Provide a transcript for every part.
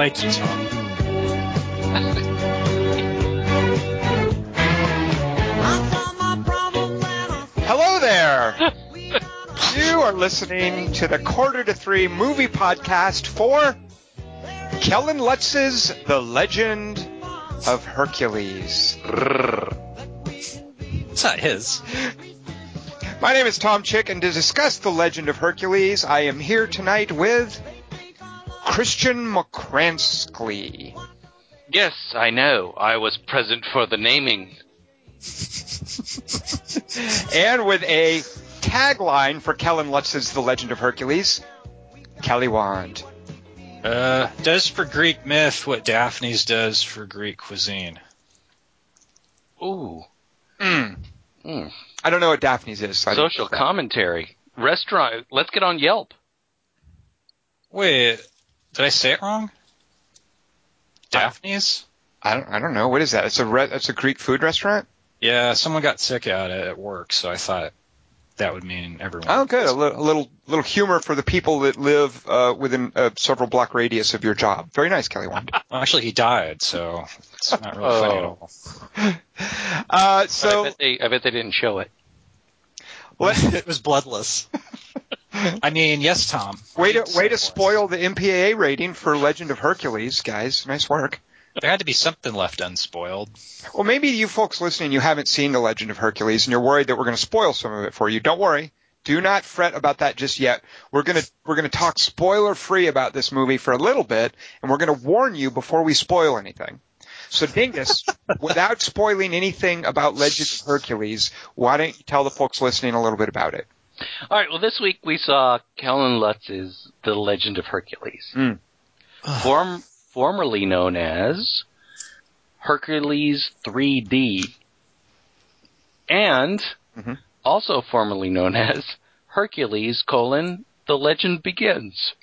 like you, Tom. Hello there. you are listening to the Quarter to Three movie podcast for Kellen Lutz's The Legend of Hercules. It's not his. My name is Tom Chick, and to discuss The Legend of Hercules, I am here tonight with Christian McCranskly. Yes, I know. I was present for the naming. and with a tagline for Kellen Lutz's The Legend of Hercules, Kelly Wand. Uh, does for Greek myth what Daphne's does for Greek cuisine. Ooh. Mm. Mm. I don't know what Daphne's is. So Social commentary. Restaurant. Let's get on Yelp. Wait, did I say it wrong? Daphne's? I don't. I don't know. What is that? It's a. Re- it's a Greek food restaurant. Yeah, someone got sick at it at work, so I thought that would mean everyone. Oh, good. A little, a little, little humor for the people that live uh, within a several block radius of your job. Very nice, Kelly Wand. Well, actually, he died, so it's not really funny at all. Uh, But I, so bet they, I bet they didn't show it. let, it was bloodless. I mean, yes, Tom. way to way to spoil the MPAA rating for Legend of Hercules, guys. Nice work. There had to be something left unspoiled. Well, maybe you folks listening, you haven't seen The Legend of Hercules, and you're worried that we're going to spoil some of it for you. Don't worry. Do not fret about that just yet. We're gonna we're gonna talk spoiler free about this movie for a little bit, and we're gonna warn you before we spoil anything. So, Dingus, without spoiling anything about Legend of Hercules, why don't you tell the folks listening a little bit about it? All right. Well, this week we saw Kellen Lutz's The Legend of Hercules, Mm. Form, formerly known as Hercules 3D, and Mhm. also formerly known as Hercules: colon The Legend Begins.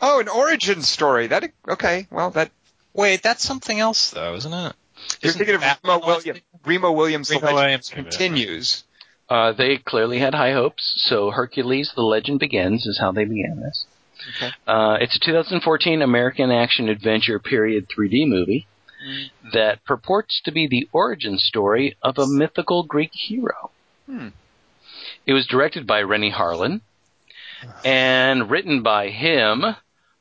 Oh, an origin story. That okay? Well, that Wait, that's something else, though, isn't it? you're Isn't thinking of Remo one Williams. Remo Williams. The Remo Legend Williams, continues. Uh, they clearly had high hopes, so Hercules: The Legend Begins is how they began this. Okay. Uh, it's a 2014 American action adventure period 3D movie that purports to be the origin story of a mythical Greek hero. Hmm. It was directed by Renny Harlin and written by him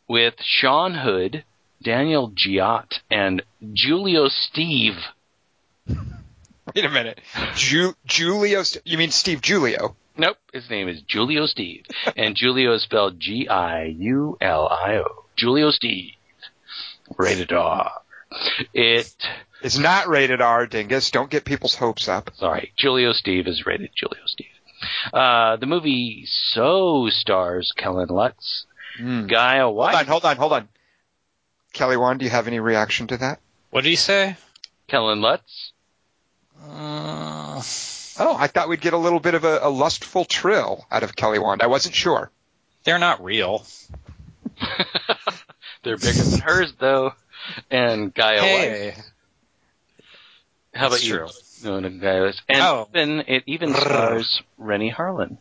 with Sean Hood, Daniel Giat, and Giulio Steve. Wait a minute. Ju- Giulio. You mean Steve Giulio? Nope, his name is Giulio Steve, and Giulio is spelled G-I-U-L-I-O. Giulio Steve. Rated R. It, It's not rated R, Dingus. Don't get people's hopes up. sorry, Giulio Steve is rated Giulio Steve. Uh, the movie so stars Kellen Lutz, Gaia Hold White, on, hold on, hold on. Kelly Wand, do you have any reaction to that? What did he say? Kellen Lutz. Uh, Oh, I thought we'd get a little bit of a, a lustful trill out of Kelly Wand. I wasn't sure. they're not real. They're bigger than hers though, and Gaia Weiss. Hey, How about That's you? true. No, no, Gaia. And Oh. then it even stars Renny Harlin.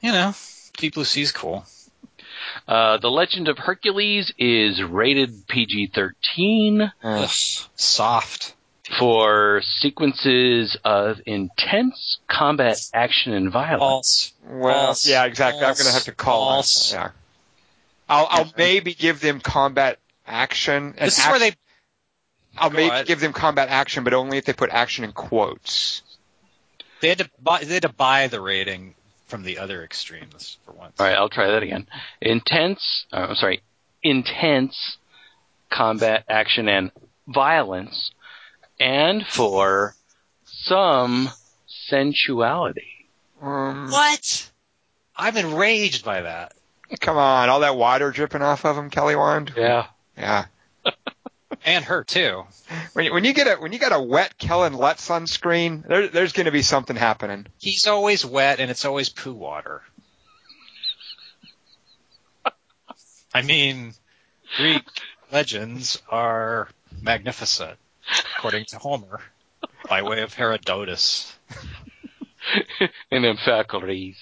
you know, Deep Blue Sea's cool. Uh, the Legend of Hercules is rated PG-13 Ugh, soft. For sequences of intense combat action and violence. False. Well, False. yeah, exactly. I'm going to have to call False. that. Yeah. I'll, I'll maybe give them combat action. This is where they. I'll Go maybe ahead. give them combat action, but only if they put action in quotes. They had to buy. They had to buy the rating from the other extremes for once. All right, I'll try that again. Intense, uh, I'm sorry, intense combat action and violence, and for some sensuality. Um, What? I'm enraged by that. come on, all that water dripping off of him, Kelly Wand. Yeah. Yeah. And her too. When, when you get a when you got a wet Kellen Lutz sunscreen, screen, there, there's going to be something happening. He's always wet and it's always poo water. I mean, Greek legends are magnificent, according to Homer, by way of Herodotus. and then faculties.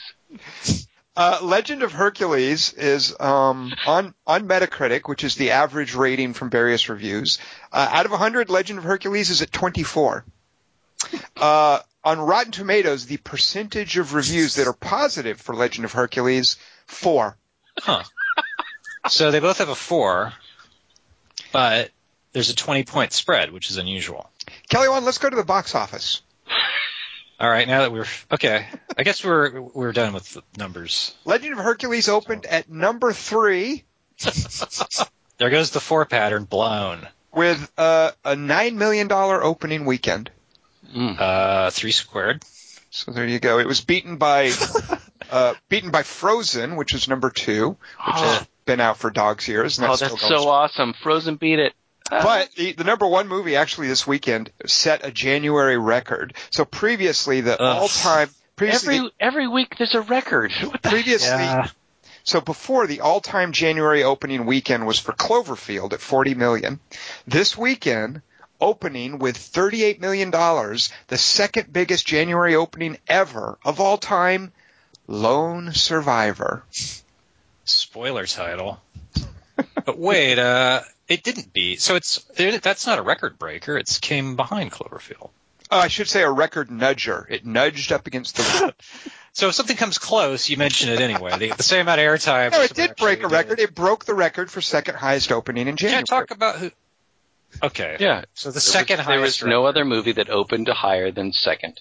Uh, Legend of Hercules is um, on on Metacritic, which is the average rating from various reviews. Uh, out of 100, Legend of Hercules is at 24. Uh, on Rotten Tomatoes, the percentage of reviews that are positive for Legend of Hercules, four. Huh. so they both have a four, but there's a 20 point spread, which is unusual. Kelly, one, let's go to the box office. All right, now that we're okay, I guess we're we're done with the numbers. Legend of Hercules opened at number three There goes the four pattern blown. with uh, a nine million dollar opening weekend. Mm. Uh, three squared. So there you go. It was beaten by uh, beaten by Frozen, which is number two, which has been out for dog's years. And Oh, that's that's still going so awesome. Frozen beat it. But the, the number one movie actually this weekend set a January record. So previously the Ugh. all time previously every every week there's a record. What the previously Yeah. so before the all time January opening weekend was for Cloverfield at 40 million. This weekend opening with 38 million dollars, the second biggest January opening ever of all time, Lone Survivor. Spoiler title. But wait, uh, it didn't beat. So it's that's not a record breaker. It's came behind Cloverfield. Oh, I should say a record nudger. It nudged up against the So if something comes close, you mention it anyway. They get the same amount of airtime. No, it did break a record. did. It broke the record for second highest opening in January. Can't talk about who. Okay. Yeah. So the There second was, there highest. was no other movie that opened to higher than second.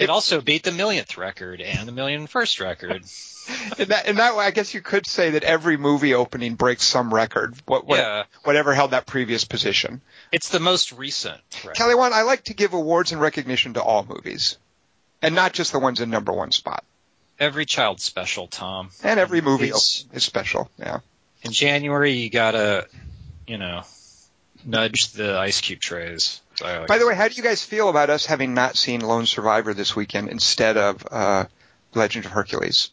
It also beat the millionth record and the million first record. In that, in that way, I guess you could say that every movie opening breaks some record, what, what, Yeah. whatever held that previous position. It's the most recent. Record. Kelly, one, I like to give awards and recognition to all movies, and not just the ones in number one spot. Every child special, Tom. And every movie It's- is special. Yeah. In January, you gotta, you know, nudge the ice cube trays. So I like By the way, how do you guys feel about us having not seen Lone Survivor this weekend instead of uh, Legend of Hercules?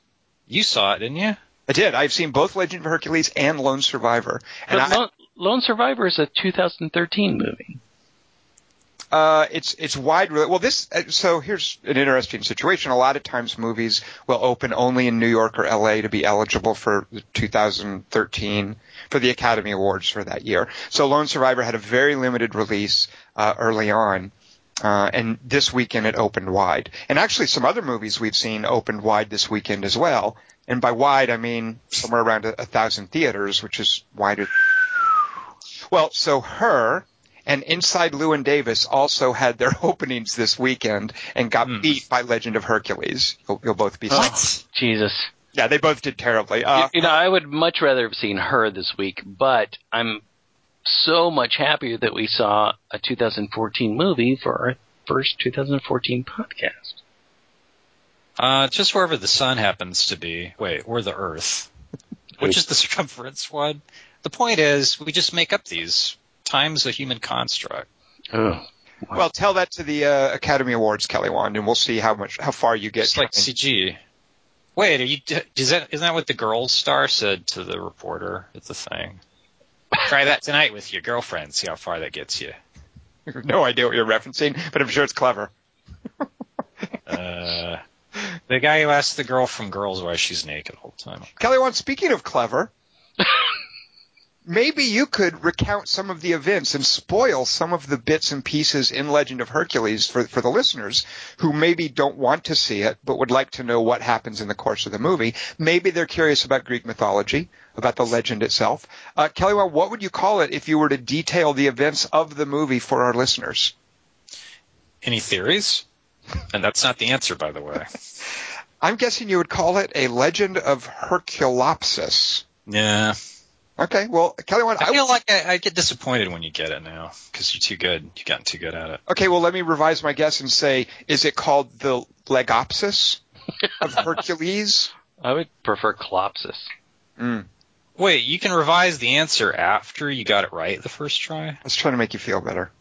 you saw it, didn't you? I did. I've seen both Legend of Hercules and Lone Survivor, and But I, Lone, Lone Survivor is a 2013 movie. Uh, it's it's wide. Well, this uh, so here's an interesting situation. A lot of times movies will open only in New York or L.A. to be eligible for 2013 for the Academy Awards for that year. So Lone Survivor had a very limited release uh, early on. Uh, and this weekend it opened wide. And actually some other movies we've seen opened wide this weekend as well. And by wide, I mean somewhere around a, a thousand theaters, which is wider. Well, so her and Inside Llewyn Davis also had their openings this weekend and got Hmm. beat by Legend of Hercules. You'll, you'll both be What? Jesus. Yeah, they both did terribly. Uh, you, you know, I would much rather have seen her this week, but I'm so much happier that we saw a 2014 movie for our first 2014 podcast. Uh, just wherever the sun happens to be. Wait, or the Earth, which is the circumference one. The point is, we just make up these times a human construct. Oh. well, tell that to the uh, Academy Awards, Kelly Wand, and we'll see how much how far you get. It's like CG. Wait, are you? Is that isn't that what the girl star said to the reporter at the thing? Try that tonight with your girlfriend. See how far that gets you. no idea what you're referencing, but I'm sure it's clever. Uh, the guy who asked the girl from Girls why she's naked all the time. Kelly Wand, speaking of clever, maybe you could recount some of the events and spoil some of the bits and pieces in Legend of Hercules for, for the listeners who maybe don't want to see it but would like to know what happens in the course of the movie. Maybe they're curious about Greek mythology, about the legend itself. Uh, Kelly Wand, what would you call it if you were to detail the events of the movie for our listeners? Any theories? And that's not the answer, by the way. I'm guessing you would call it a legend of Herculopsis. Yeah, Okay, well, Kelly Wand, I feel like I, I get disappointed when you get it now because you're too good. You've gotten too good at it. Okay, well, let me revise my guess and say, is it called the Legopsis of Hercules? I would prefer Clopsis. Mm. Wait, you can revise the answer after you got it right the first try. I was trying to make you feel better.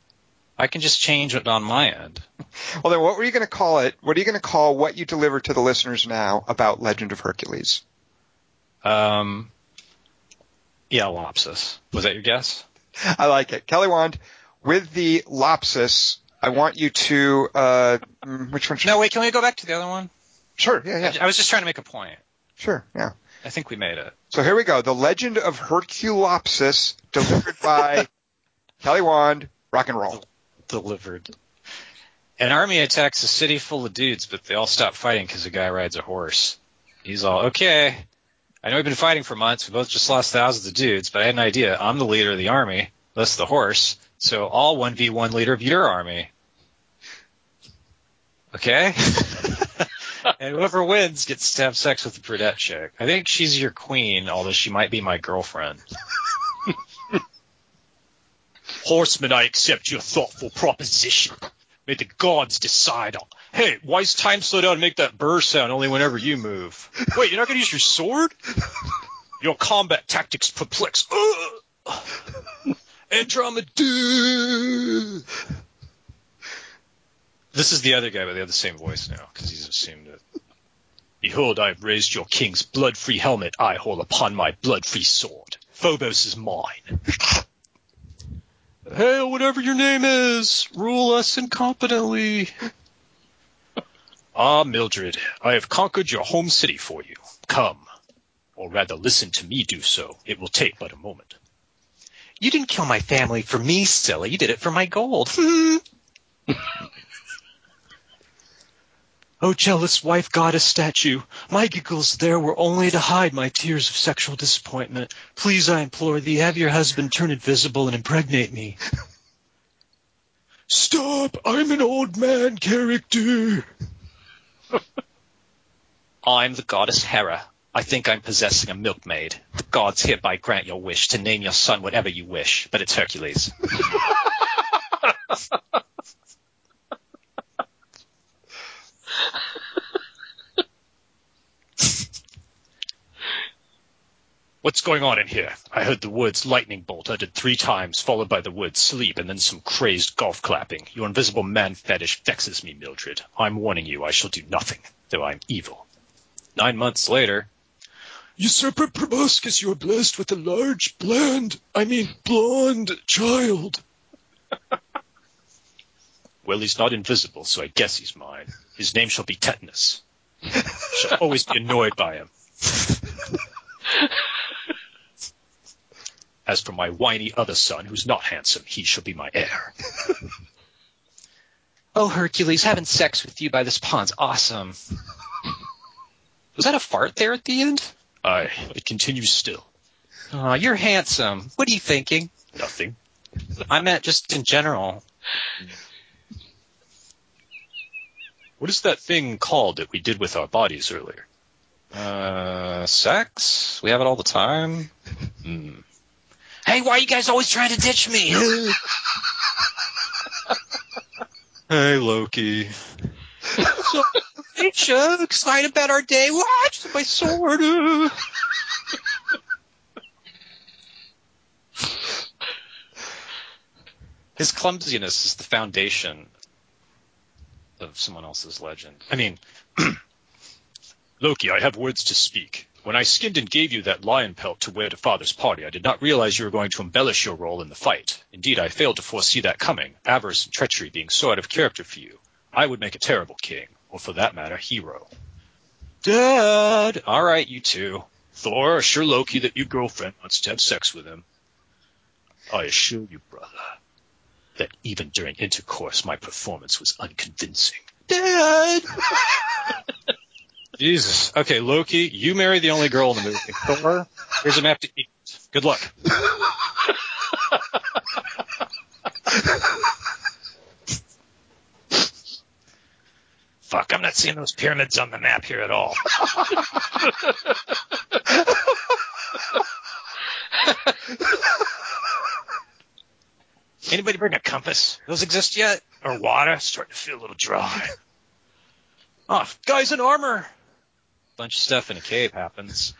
I can just change it on my end. Well, then, what were you going to call it? What are you going to call what you deliver to the listeners now about Legend of Hercules? Um, yeah, Lopsis. Was that your guess? I like it. Kelly Wand, with the Lopsis, I want you to, uh, which one should No, wait. Can we go back to the other one? Sure, yeah, yeah. I was just trying to make a point. Sure, yeah. I think we made it. So here we go. The Legend of Herculopsis, delivered by Kelly Wand, rock and roll. Delivered. An army attacks a city full of dudes, but they all stop fighting because a guy rides a horse. He's all, okay, I know we've been fighting for months. We both just lost thousands of dudes, but I had an idea. I'm the leader of the army. That's the horse. So I'll 1v1 leader of your army. Okay? and whoever wins gets to have sex with the brunette chick. I think she's your queen, although she might be my girlfriend. Horseman, I accept your thoughtful proposition. May the gods decide. Hey, why is time slow down and make that burr sound only whenever you move? Wait, you're not going to use your sword? Your combat tactics perplex. Andromeda. This is the other guy, but they have the same voice now because he's assumed it. Behold, I have raised your king's blood-free helmet I hold upon my blood-free sword. Phobos is mine. Hail, whatever your name is, rule us incompetently. Ah, Mildred, I have conquered your home city for you. Come, or rather listen to me do so. It will take but a moment. You didn't kill my family for me, silly. You did it for my gold. Oh, jealous wife goddess statue, my giggles there were only to hide my tears of sexual disappointment. Please, I implore thee, have your husband turn invisible and impregnate me. Stop! I'm an old man character. I'm the goddess Hera. I think I'm possessing a milkmaid. The gods hereby grant your wish to name your son whatever you wish, but it's Hercules. What's going on in here? I heard the words lightning bolt uttered three times, followed by the word sleep, and then some crazed golf clapping. Your invisible man fetish vexes me, Mildred. I'm warning you, I shall do nothing, though I'm evil. Nine months later. Usurper Proboscis, you are blessed with a large, bland, I mean blonde child. well, he's not invisible, so I guess he's mine. His name shall be Tetanus. I shall always be annoyed by him. As for my whiny other son, who's not handsome, he shall be my heir. oh, Hercules, having sex with you by this pond's awesome. Was that a fart there at the end? Aye, it continues still. Aw, you're handsome. What are you thinking? Nothing. I meant just in general. What is that thing called that we did with our bodies earlier? Uh, sex? We have it all the time. Hmm. Hey, why are you guys always trying to ditch me? hey, Loki. so, hey, Chuck, excited about our day. Watch my sword. His clumsiness is the foundation of someone else's legend. I mean, Loki, I have words to speak. When I skinned and gave you that lion pelt to wear to father's party, I did not realize you were going to embellish your role in the fight. Indeed, I failed to foresee that coming, avarice and treachery being so out of character for you. I would make a terrible king, or for that matter, hero. Dad! Alright, you two. Thor, assure Loki that your girlfriend wants to have sex with him. I assure you, brother, that even during intercourse my performance was unconvincing. Dad! Jesus. Okay, Loki, you marry the only girl in the movie. Thor, here's a map to eat. Good luck. Fuck, I'm not seeing those pyramids on the map here at all. Anybody bring a compass? Those exist yet? Or water? Starting to feel a little dry. Oh, guys in armor! Bunch of stuff in a cave happens.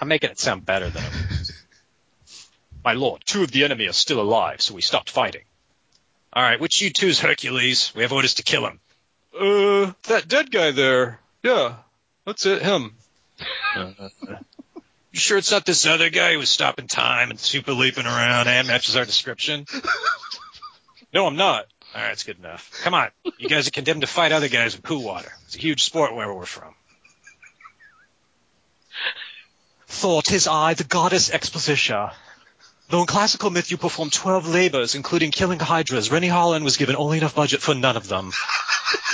I'm making it sound better than it was. My lord, two of the enemy are still alive, so we stopped fighting. Alright, which you two's Hercules? We have orders to kill him. Uh, that dead guy there. Yeah, that's it, him. Uh, you sure it's not this other guy who was stopping time and super leaping around and matches our description? No, I'm not. All right, it's good enough. Come on, you guys are condemned to fight other guys in poo water. It's a huge sport where we're from. Thor, tis I, the goddess Expositia. Though in classical myth you performed 12 labors, including killing hydras, Rennie Holland was given only enough budget for none of them.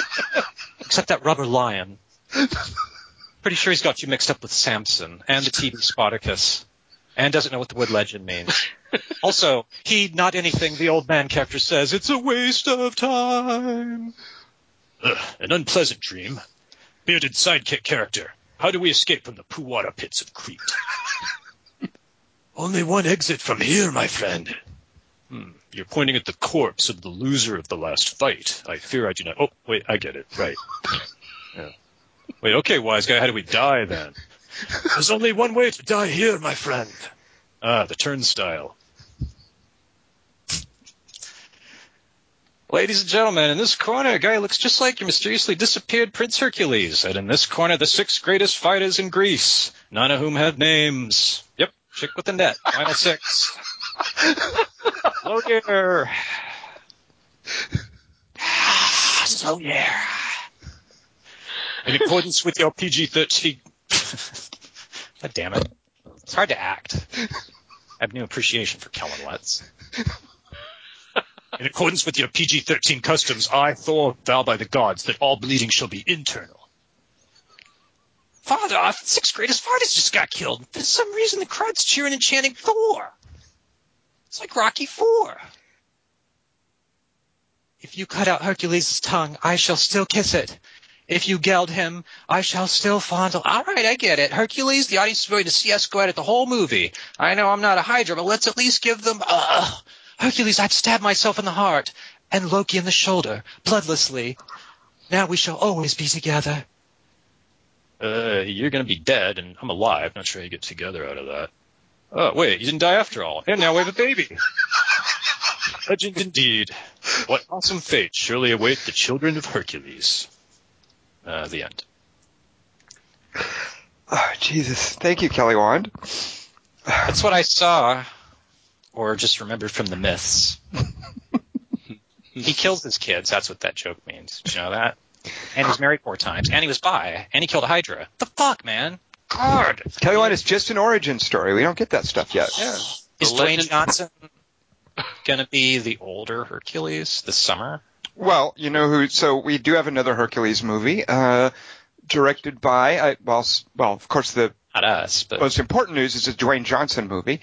Except that rubber lion. Pretty sure he's got you mixed up with Samson and the TV Spartacus, and doesn't know what the wood legend means. Also, Heed not anything the old man character says. It's a waste of time. Ugh, an unpleasant dream. Bearded sidekick character. How do we escape from the poo water pits of Crete? Only one exit from here, my friend. Hmm, you're pointing at the corpse of the loser of the last fight. I fear I do not. Oh, wait, I get it. Right. Yeah. Wait, okay, wise guy, how do we die then? There's only one way to die here, my friend. Ah, the turnstile. ladies and gentlemen, in this corner, a guy looks just like your mysteriously disappeared Prince Hercules, and in this corner, the six greatest fighters in Greece, none of whom have names. Yep, chick with the net, final six. Hello there. So yeah. In accordance with your PG-13 God damn it. It's hard to act. I have no appreciation for Kellen Lutz. In accordance with your PG-13 customs, I, Thor, vow by the gods that all bleeding shall be internal. Father, our sixth greatest fighters just got killed. For some reason, the crowd's cheering and chanting Thor. It's like Rocky Four. If you cut out Hercules' tongue, I shall still kiss it. If you geld him, I shall still fondle. All right, I get it. Hercules, the audience is going to see us go at it the whole movie. I know I'm not a Hydra, but let's at least give them. Uh, Hercules, I've stabbed myself in the heart, and Loki in the shoulder, bloodlessly. Now we shall always be together. Uh, you're gonna be dead, and I'm alive. Not sure how you get together out of that. Oh, wait, you didn't die after all. And now we have a baby. Legend indeed. What awesome fate surely await the children of Hercules. Uh, the end. Oh, Jesus. Thank you, Kelly Wand. That's what I saw, or just remembered from the myths. he kills his kids. That's what that joke means. Did you know that? And he's married four times, and he was bi, and he killed a Hydra. The fuck, man? God. Kelly Wand is just an origin story. We don't get that stuff yet. Is The Dwayne Johnson gonna be the older Hercules this summer? Well, you know who? So we do have another Hercules movie, uh, directed by, uh, well, well, of course, the Not us, but most important news is a Dwayne Johnson movie.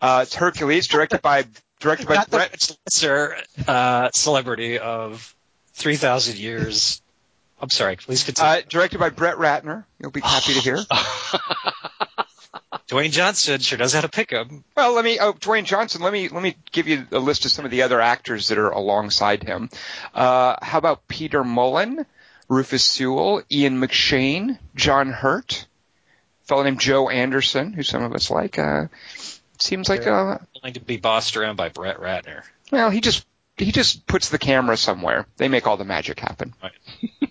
Uh, it's Hercules, directed by directed by not the Brett. much lesser uh, celebrity of three thousand years. I'm sorry, please continue. Uh, directed by Brett Ratner. You'll be happy to hear. Dwayne Johnson sure does how to pick him. Well, let me. Oh, Dwayne Johnson. Let me let me give you a list of some of the other actors that are alongside him. Uh, how about Peter Mullan, Rufus Sewell, Ian McShane, John Hurt, a fellow named Joe Anderson, who some of us like. Uh, seems like uh, Willing to be bossed around by Brett Ratner. well, he just he just puts the camera somewhere. They make all the magic happen. Right.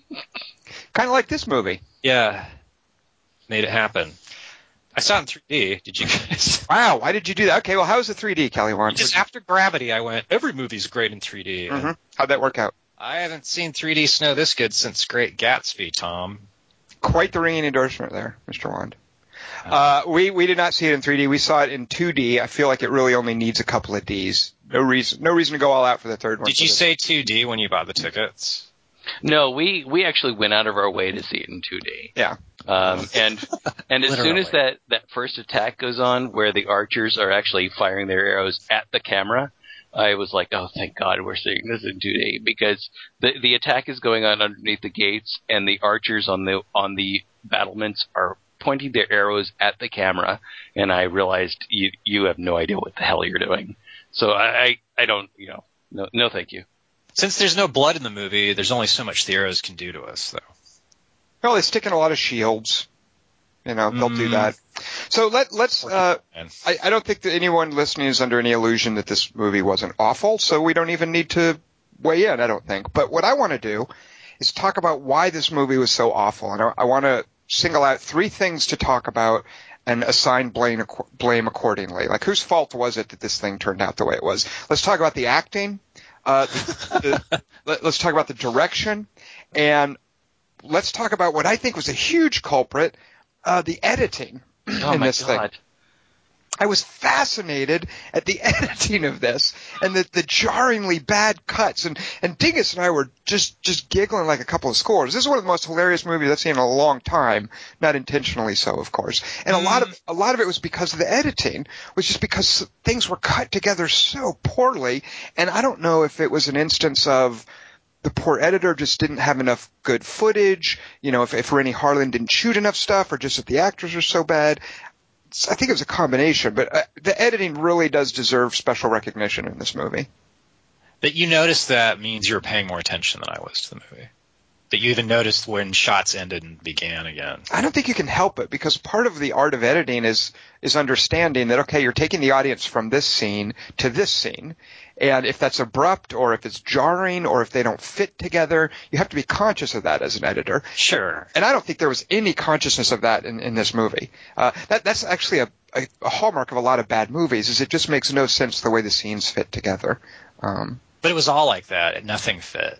kind of like this movie. Yeah, made it happen. I saw it in 3D. Did you guys? Wow, why did you do that? Okay, well, how was the 3D, Kelly Wand? Just after Gravity, I went. Every movie's great in 3D. and Mhm. How'd that work out? I haven't seen 3D snow this good since Great Gatsby, Tom. Quite the ringing endorsement there, Mr. Wand. Uh, we we did not see it in 3D. We saw it in 2D. I feel like it really only needs a couple of Ds. No reason, no reason to go all out for the third one. Did you say 2D when you bought the tickets? No, we we actually went out of our way to see it in 2D. Yeah. Um, and and as soon as that that first attack goes on, where the archers are actually firing their arrows at the camera, I was like, oh, thank God we're seeing this in 2D because the the attack is going on underneath the gates, and the archers on the on the battlements are pointing their arrows at the camera, and I realized you you have no idea what the hell you're doing. So I I, I don't you know no no thank you. Since there's no blood in the movie, there's only so much the arrows can do to us, though. Well, they stick in a lot of shields. You know, they'll do Mm. that. So let let's. Uh, I, I don't think that anyone listening is under any illusion that this movie wasn't awful. So we don't even need to weigh in. I don't think. But what I want to do is talk about why this movie was so awful, and I, I want to single out three things to talk about and assign blame blame accordingly. Like whose fault was it that this thing turned out the way it was? Let's talk about the acting. Uh, the, the, let, us talk about the direction, and let's talk about what I think was a huge culprit, uh, the editing Oh in my this god. thing. I was fascinated at the editing of this and the, the jarringly bad cuts. And, and Dingus and I were just, just giggling like a couple of scores. This is one of the most hilarious movies I've seen in a long time. Not intentionally so, of course. And a lot of, a lot of it was because of the editing, was just because things were cut together so poorly. And I don't know if it was an instance of, the poor editor just didn't have enough good footage. You know, if, if Renny Harlin didn't shoot enough stuff, or just that the actors were so bad. I think it was a combination, but uh, the editing really does deserve special recognition in this movie. That you noticed that means you were paying more attention than I was to the movie. That you even noticed when shots ended and began again. I don't think you can help it because part of the art of editing is is understanding that okay, you're taking the audience from this scene to this scene, and if that's abrupt or if it's jarring or if they don't fit together, you have to be conscious of that as an editor. Sure. And I don't think there was any consciousness of that in, in this movie. Uh, that that's actually a, a, a hallmark of a lot of bad movies is it just makes no sense the way the scenes fit together. Um, But it was all like that. Nothing fit.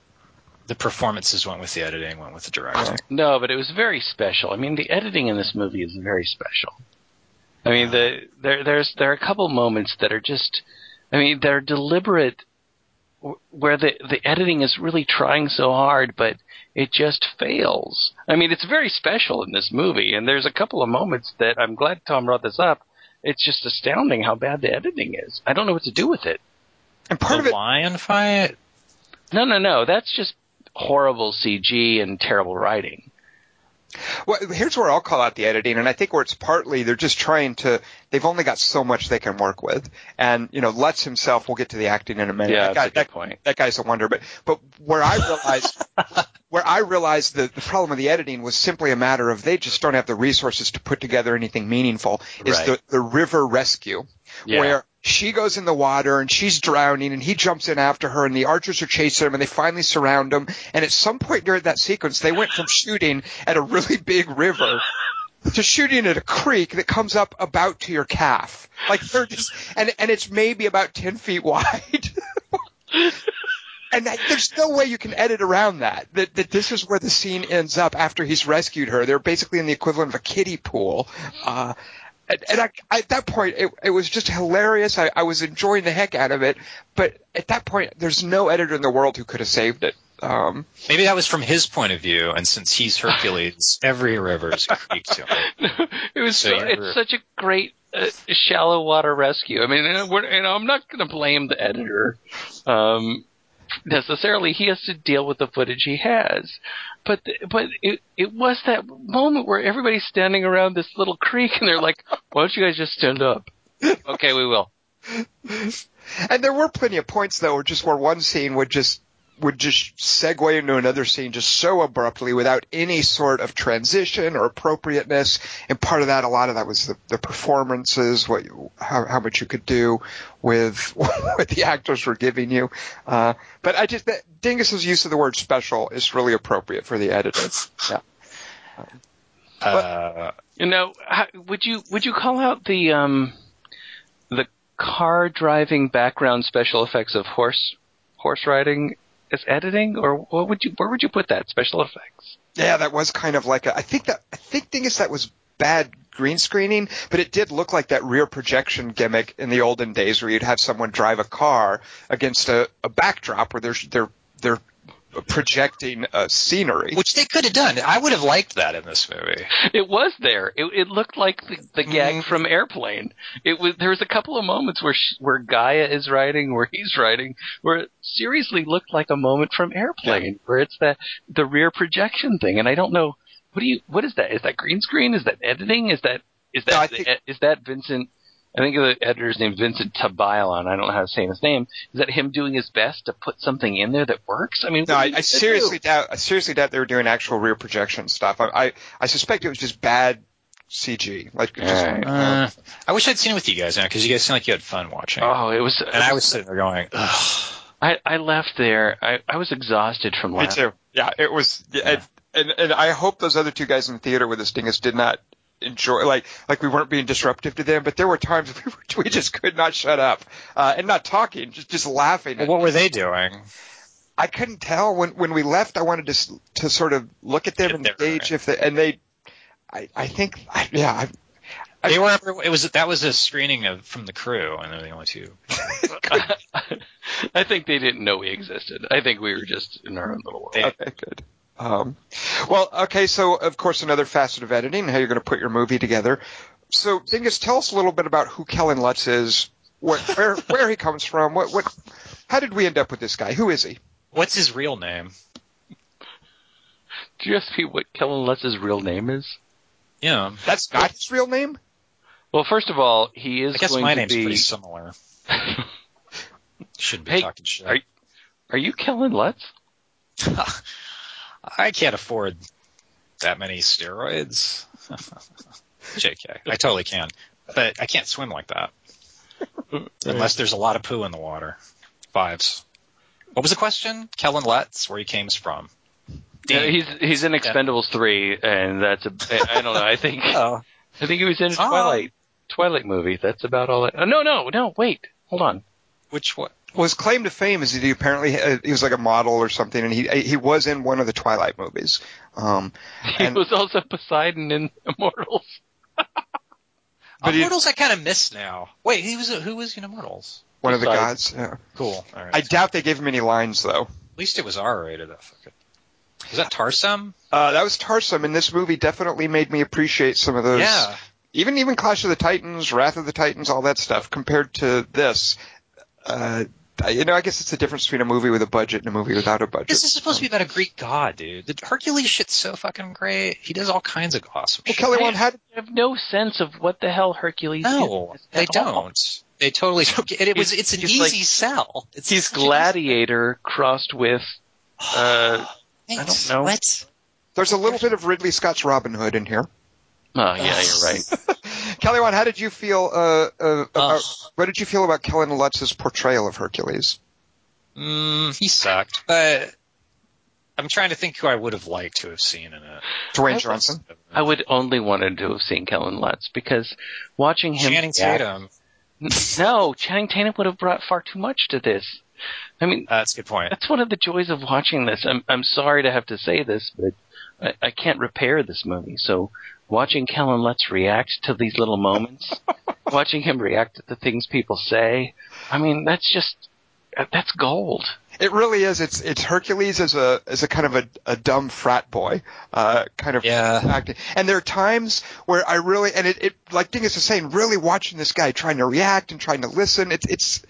The performances went with the editing, went with the directing. No, but it was very special. I mean, the editing in this movie is very special. I mean, the there there's there are a couple moments that are just, I mean, they're deliberate, where the the editing is really trying so hard, but it just fails. I mean, it's very special in this movie, and there's a couple of moments that I'm glad Tom brought this up. It's just astounding how bad the editing is. I don't know what to do with it. and part the of it, lion fight. No, no, no. That's just horrible CG and terrible writing. Well, here's where I'll call out the editing, and I think where it's partly they're just trying to. They've only got so much they can work with, and you know, Lutz himself. We'll get to the acting in a minute. Yeah, that, guy, that, point. that guy's a wonder. But but where I realized where I realized the the problem with the editing was simply a matter of they just don't have the resources to put together anything meaningful. Is Right. the the river rescue Yeah. where she goes in the water and she's drowning and he jumps in after her and the archers are chasing him and they finally surround him and at some point during that sequence they went from shooting at a really big river to shooting at a creek that comes up about to your calf like they're just and and it's maybe about 10 feet wide and that, there's no way you can edit around that. that. That this is where the scene ends up after he's rescued her. They're basically in the equivalent of a kiddie pool. Uh, and, and I, I, at that point, it, it was just hilarious. I, I was enjoying the heck out of it. But at that point, there's no editor in the world who could have saved it. Um, Maybe that was from his point of view, and since he's Hercules, every river is a creek to him. it was So so, you're- it's such a great uh, shallow water rescue. I mean, and we're, you know, I'm not going to blame the editor um, necessarily. He has to deal with the footage he has, but but it it was that moment where everybody's standing around this little creek and they're like, "Why don't you guys just stand up?" okay, we will. and there were plenty of points though, just where one scene would just would just segue into another scene just so abruptly without any sort of transition or appropriateness. And part of that, a lot of that was the, the performances, what you, how, how much you could do with what the actors were giving you. Uh, but I just, that, Dingus's use of the word special is really appropriate for the editor. Yeah. Uh, You know, how, would you would you call out the um the car driving background special effects of horse horse riding as editing, or what would you where would you put that special effects? Yeah, that was kind of like a, I think that, I think thing is that was bad green screening, but it did look like that rear projection gimmick in the olden days where you'd have someone drive a car against a, a backdrop where they're, they're, they're projecting uh, scenery. which they could have done. I would have liked that in this movie. It was there. It, it looked like the, the gag Mhm. from Airplane. It was there was a couple of moments where sh- where Gaia is riding, where he's riding, where it seriously looked like a moment from Airplane, where it's that the rear projection thing. And I don't know what do you what is that? Is that green screen? Is that editing? Is that is that No, think- is that Vincent? I think the editor's name Vincent Tabaillon. I don't know how to say his name. Is that him doing his best to put something in there that works? I mean, No, I, I seriously do? doubt. I seriously doubt they were doing actual rear projection stuff. I, I, I suspect it was just bad CG. Like, just, Alright. Uh, I wish I'd seen it with you guys now because you guys seem like you had fun watching. Oh, it was. and I was sitting there going, Ugh. I, I left there. I, I was exhausted from Me laughing. too. Yeah, it was. Yeah. And, and and I hope those other two guys in the theater with us, Dingus, did not enjoy like like we weren't being disruptive to them, but there were times we were, we just could not shut up uh, and not talking, just just laughing. Well, what were they doing? I couldn't tell when when we left. I wanted to s- to sort of look at them Get and there, gauge right. if they and they. I I think I, yeah. I, I- They were. It was that was a screening of from the crew, and they're the only two. I think they didn't know we existed. I think we were just in our own little world. They- Okay, good. Um, well, okay, so of course another facet of editing, how you're going to put your movie together. So, Dingus, tell us a little bit about who Kellen Lutz is, what, where, where he comes from, what, what, how did we end up with this guy? Who is he? What's his real name? Do you ask me what Kellen Lutz's real name is? Yeah, That's not his real name. Well, first of all, he is I guess going my to name's be. pretty similar. Shouldn't be Hey, talking shit. are you- Are you Kellen Lutz? I can't afford that many steroids. JK, I totally can, but I can't swim like that unless there's a lot of poo in the water. Fives. What was the question? Kellen Lutz, where he came from. Yeah, he's he's in Expendables three, and that's a I don't know. I think oh, I think he was in a Oh. Twilight Twilight movie. That's about all. I, oh, no, no, no. Wait, hold on. which one? Well, his claim to fame is that he apparently uh, he was like a model or something, and he he was in one of the Twilight movies. Um, He And- was also Poseidon in Immortals. But he- Immortals, I kind of miss now. Wait, he was who was in Immortals? one of the gods. Yeah. Cool. All right. I doubt they gave him any lines though. At least it was R rated. That fucking. Was that Tarsem? Uh, that was Tarsem, and this movie definitely made me appreciate some of those. Yeah. even even Clash of the Titans, Wrath of the Titans, all that stuff compared to this. Uh, I- you know, I guess it's the difference between a movie with a budget and a movie without a budget. This is supposed to be about a Greek god, dude. The Hercules shit's so fucking great. He does all kinds of awesome Well, shit. Kelly Wand had I have no sense of what the hell Hercules No, is. they don't. They totally don't. get- And it was. It's an easy like- sell. It's He's such easy- Gladiator crossed with. Uh, I don't know. What? there's a little bit of Ridley Scott's Robin Hood in here. Oh yeah, you're right. Kelly Wand, how did you feel? Uh, uh, about, what did you feel about Kellen Lutz's portrayal of Hercules? Mm, he sucked, but I'm trying to think who I would have liked to have seen in it. Dwayne I- Johnson. I would only wanted to have seen Kellen Lutz because watching him. Channing Yeah. Tatum. No, Channing Tatum would have brought far too much to this. I mean, That's a good point. that's one of the joys of watching this. I'm I'm sorry to have to say this, but I, I can't repair this movie. So watching Kellen Lutz react to these little moments, watching him react to the things people say, I mean, that's just that's gold. It really is. It's it's Hercules as a as a kind of a, a dumb frat boy, uh, kind of Yeah. acting. And there are times where I really and it, it like Dingus is saying, really watching this guy trying to react and trying to listen. It's it's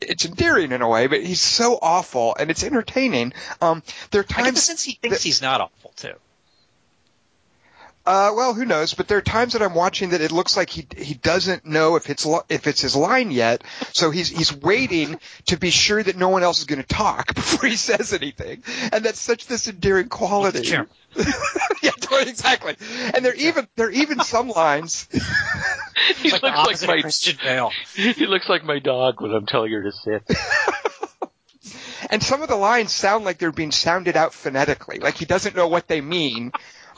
it's endearing in a way, but he's so awful and it's entertaining. Um, there are times I get the times sense he thinks he's not awful too. Uh, well, who knows? But there are times that I'm watching that it looks like he he doesn't know if it's lo- if it's his line yet. So he's he's waiting to be sure that no one else is going to talk before he says anything, and that's such this endearing quality. Sure. yeah, exactly. And there even there are even some lines. He Like looks like my Christian Bale. he looks like my dog when I'm telling her to sit. And some of the lines sound like they're being sounded out phonetically, like he doesn't know what they mean,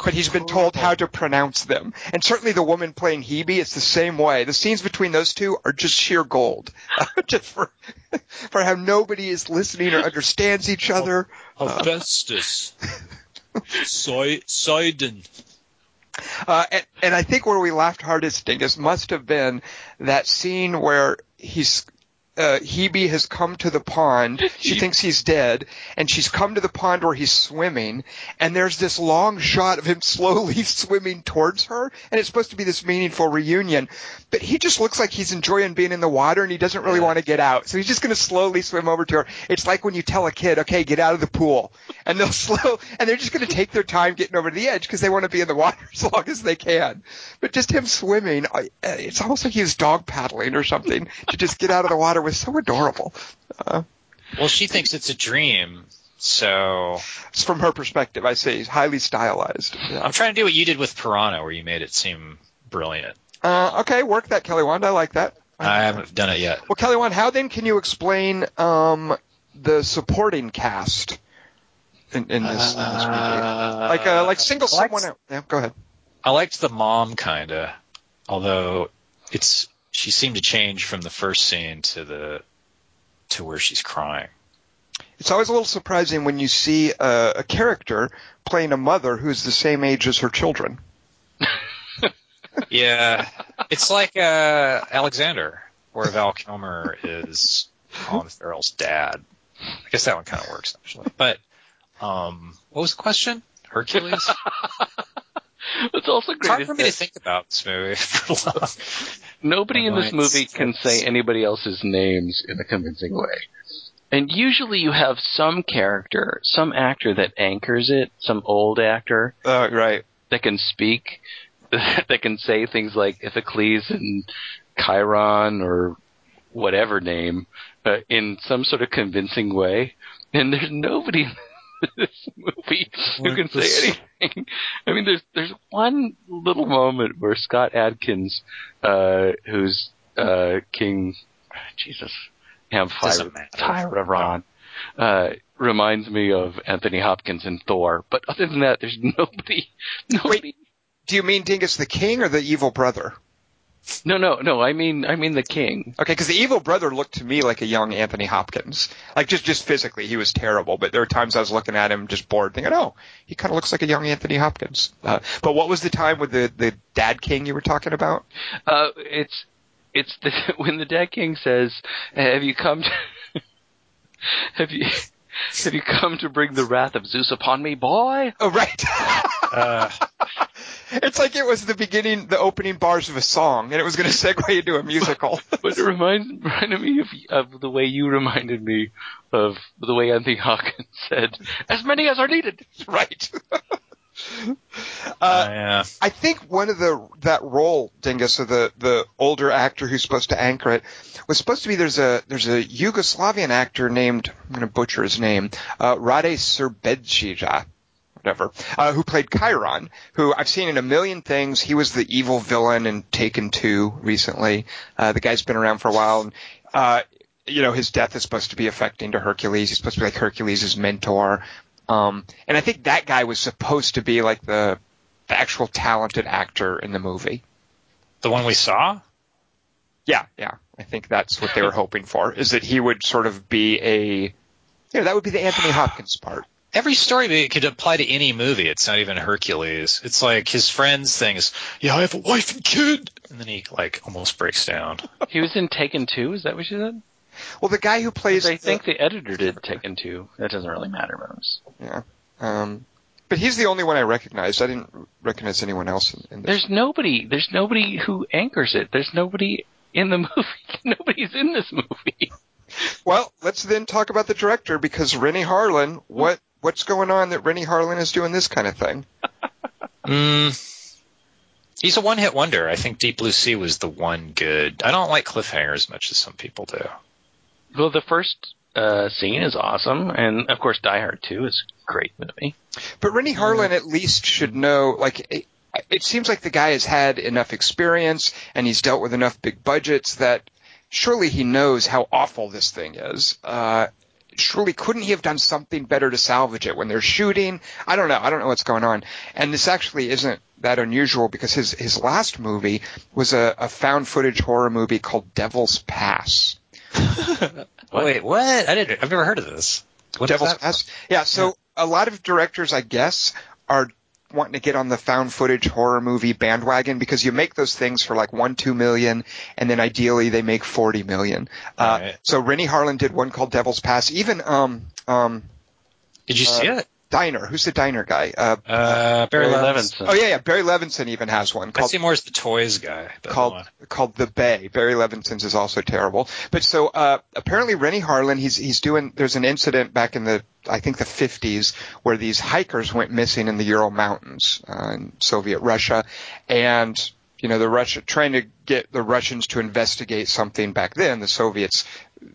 but he's been told how to pronounce them. And certainly the woman playing Hebe, it's the same way. The scenes between those two are just sheer gold, just for for how nobody is listening or understands each other. Hephaestus. Soy, Sidon. Uh, and, and I think where we laughed hardest, Dingus, must have been that scene where he's uh, Hebe has come to the pond. She thinks he's dead, and she's come to the pond where he's swimming. And there's this long shot of him slowly swimming towards her, and it's supposed to be this meaningful reunion. But he just looks like he's enjoying being in the water, and he doesn't really want to get out. So he's just going to slowly swim over to her. It's like when you tell a kid, "Okay, get out of the pool," and they'll slow, and they're just going to take their time getting over to the edge because they want to be in the water as long as they can. But just him swimming, uh, it's almost like he's dog paddling or something to just get out of the water was so adorable. Uh, Well, she thinks it's a dream, so it's from her perspective, I say, highly stylized. Yeah. I'm trying to do what you did with Piranha, where you made it seem brilliant. Uh, okay, work that, Kelly Wand. I like that. I haven't done it yet. Well, Kelly Wand, how then can you explain um, the supporting cast in, in this, in this movie? Like, uh, like single well, someone out. Yeah, go ahead. I liked the mom kinda, although it's she seemed to change from the first scene to the to where she's crying. It's always a little surprising when you see a, a character playing a mother who's the same age as her children. Yeah, it's like uh, Alexander, where Val Kilmer is Colin Farrell's dad. I guess that one kind of works actually. But um, what was the question? Hercules. it's also It's hard for me to think about this movie for long. Nobody in this movie can say anybody else's names in a convincing way. And usually you have some character, some actor that anchors it, some old actor Uh, right. that can speak, that can say things like Iphicles and Chiron or whatever name uh, in some sort of convincing way. And there's nobody in this movie who can the say anything. I mean, there's there's one little moment where Scott Adkins, uh, who's uh, King, Jesus, Doesn't matter. Tyron, uh, reminds me of Anthony Hopkins in Thor. But other than that, there's nobody, nobody. Do you mean Dingus the King or the evil brother? No, no, no. I mean, I mean the king. Okay, because the evil brother looked to me like a young Anthony Hopkins. Like just just physically, he was terrible. But there were times I was looking at him just bored, thinking, "Oh, he kind of looks like a young Anthony Hopkins." Uh, but what was the time with the the Dad King you were talking about? Uh, it's it's the, when the dad king says, "Have you come? To, have you have you come to bring the wrath of Zeus upon me, boy?" Oh, right. Uh, it's like it was the beginning, the opening bars of a song, and it was going to segue into a musical. But it reminds reminded me of, of the way you reminded me of the way Anthony Hopkins said, "As many as are needed." right. uh, uh, yeah. I think one of the that role, Dingus, of the the older actor who's supposed to anchor it, was supposed to be there's a there's a Yugoslavian actor named I'm going to butcher his name, uh, Rade Serbedzija, whatever, uh, who played Chiron, who I've seen in a million things. He was the evil villain in Taken Two recently. Uh, the guy's been around for a while, and uh, you know his death is supposed to be affecting to Hercules. He's supposed to be like Hercules' mentor. Um, and I think that guy was supposed to be like the the actual talented actor in the movie. The one we saw? Yeah, yeah. I think that's what they were hoping for, is that he would sort of be a, you know, that would be the Anthony Hopkins part. Every story it could apply to any movie. It's not even Hercules. It's like his friend's things. is, yeah, I have a wife and kid. And then he like almost breaks down. He was in Taken Two. Is that what you said? Well, the guy who plays, 'Cause I think the editor did Taken Two. That doesn't really matter, but was- yeah, um, but he's the only one I recognized. I didn't recognize anyone else in, in this. There's nobody. There's nobody who anchors it. There's nobody in the movie. Nobody's in this movie. Well, let's then talk about the director because Renny Harlin, what what's going on that Renny Harlin is doing this kind of thing? Mm, he's a one-hit wonder. I think Deep Blue Sea was the one good. I don't like cliffhanger as much as some people do. Well, the first uh, scene is awesome, and of course, Die Hard Two is a great movie. But Renny Harlin at least should know, like, it, it seems like the guy has had enough experience and he's dealt with enough big budgets that surely he knows how awful this thing is. Uh, surely couldn't he have done something better to salvage it when they're shooting? I don't know. I don't know what's going on. And this actually isn't that unusual because his, his last movie was a, a found footage horror movie called Devil's Pass. Wait, what? I didn't. I've never heard of this. What Devil's? Pass. Yeah, so a lot of directors, I guess, are wanting to get on the found footage horror movie bandwagon because you make those things for like one, two million, and then ideally they make forty million. Uh, Right. So Renny Harlin did one called Devil's Pass. Even um um Did you see uh, it? Diner, who's the Diner guy? Uh, Uh, Barry, Barry Levinson. Levinson. oh yeah, yeah, Barry Levinson even has one I called see more as the toys guy. called on. called The Bay. Barry Levinson's is also terrible. But so uh, apparently Renny Harlin, he's he's doing. There's an incident back in the I think the 50s where these hikers went missing in the Ural Mountains uh, in Soviet Russia, and you know the Russia trying to get the Russians to investigate something back then. The Soviets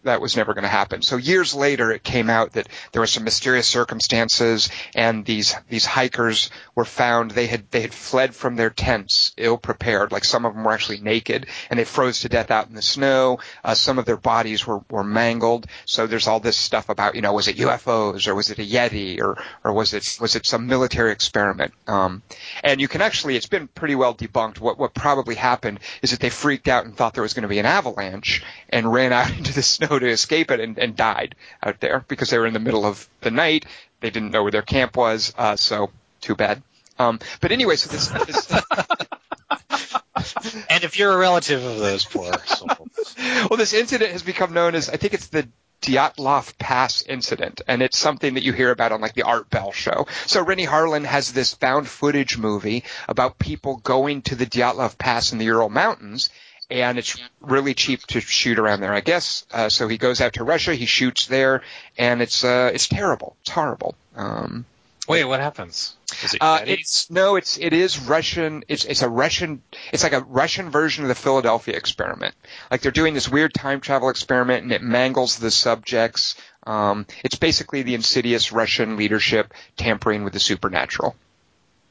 that was never going to happen. So years later, it came out that there were some mysterious circumstances, and these these hikers were found. They had they had fled from their tents, ill prepared. Like some of them were actually naked, and they froze to death out in the snow. Uh, some of their bodies were were mangled. So there's all this stuff about you know was it UFOs or was it a Yeti or or was it was it some military experiment? Um, and you can actually it's been pretty well debunked. What what probably happened is that they freaked out and thought there was going to be an avalanche and ran out into the snow to escape it and, and died out there because they were in the middle of the night. They didn't know where their camp was, uh, so too bad. Um, but anyway, so this, this And if you're a relative of those poor souls, well, this incident has become known as I think it's the Dyatlov Pass incident, and it's something that you hear about on like the Art Bell show. So Renny Harlin has this found footage movie about people going to the Dyatlov Pass in the Ural Mountains, and it's really cheap to shoot around there, I guess. Uh, so he goes out to Russia, he shoots there, and it's uh, it's terrible, it's horrible. Um, wait, what happens? Is it uh, it's no, it's it is Russian. It's it's a Russian. It's like a Russian version of the Philadelphia experiment. Like they're doing this weird time travel experiment, and it mangles the subjects. Um, it's basically the insidious Russian leadership tampering with the supernatural.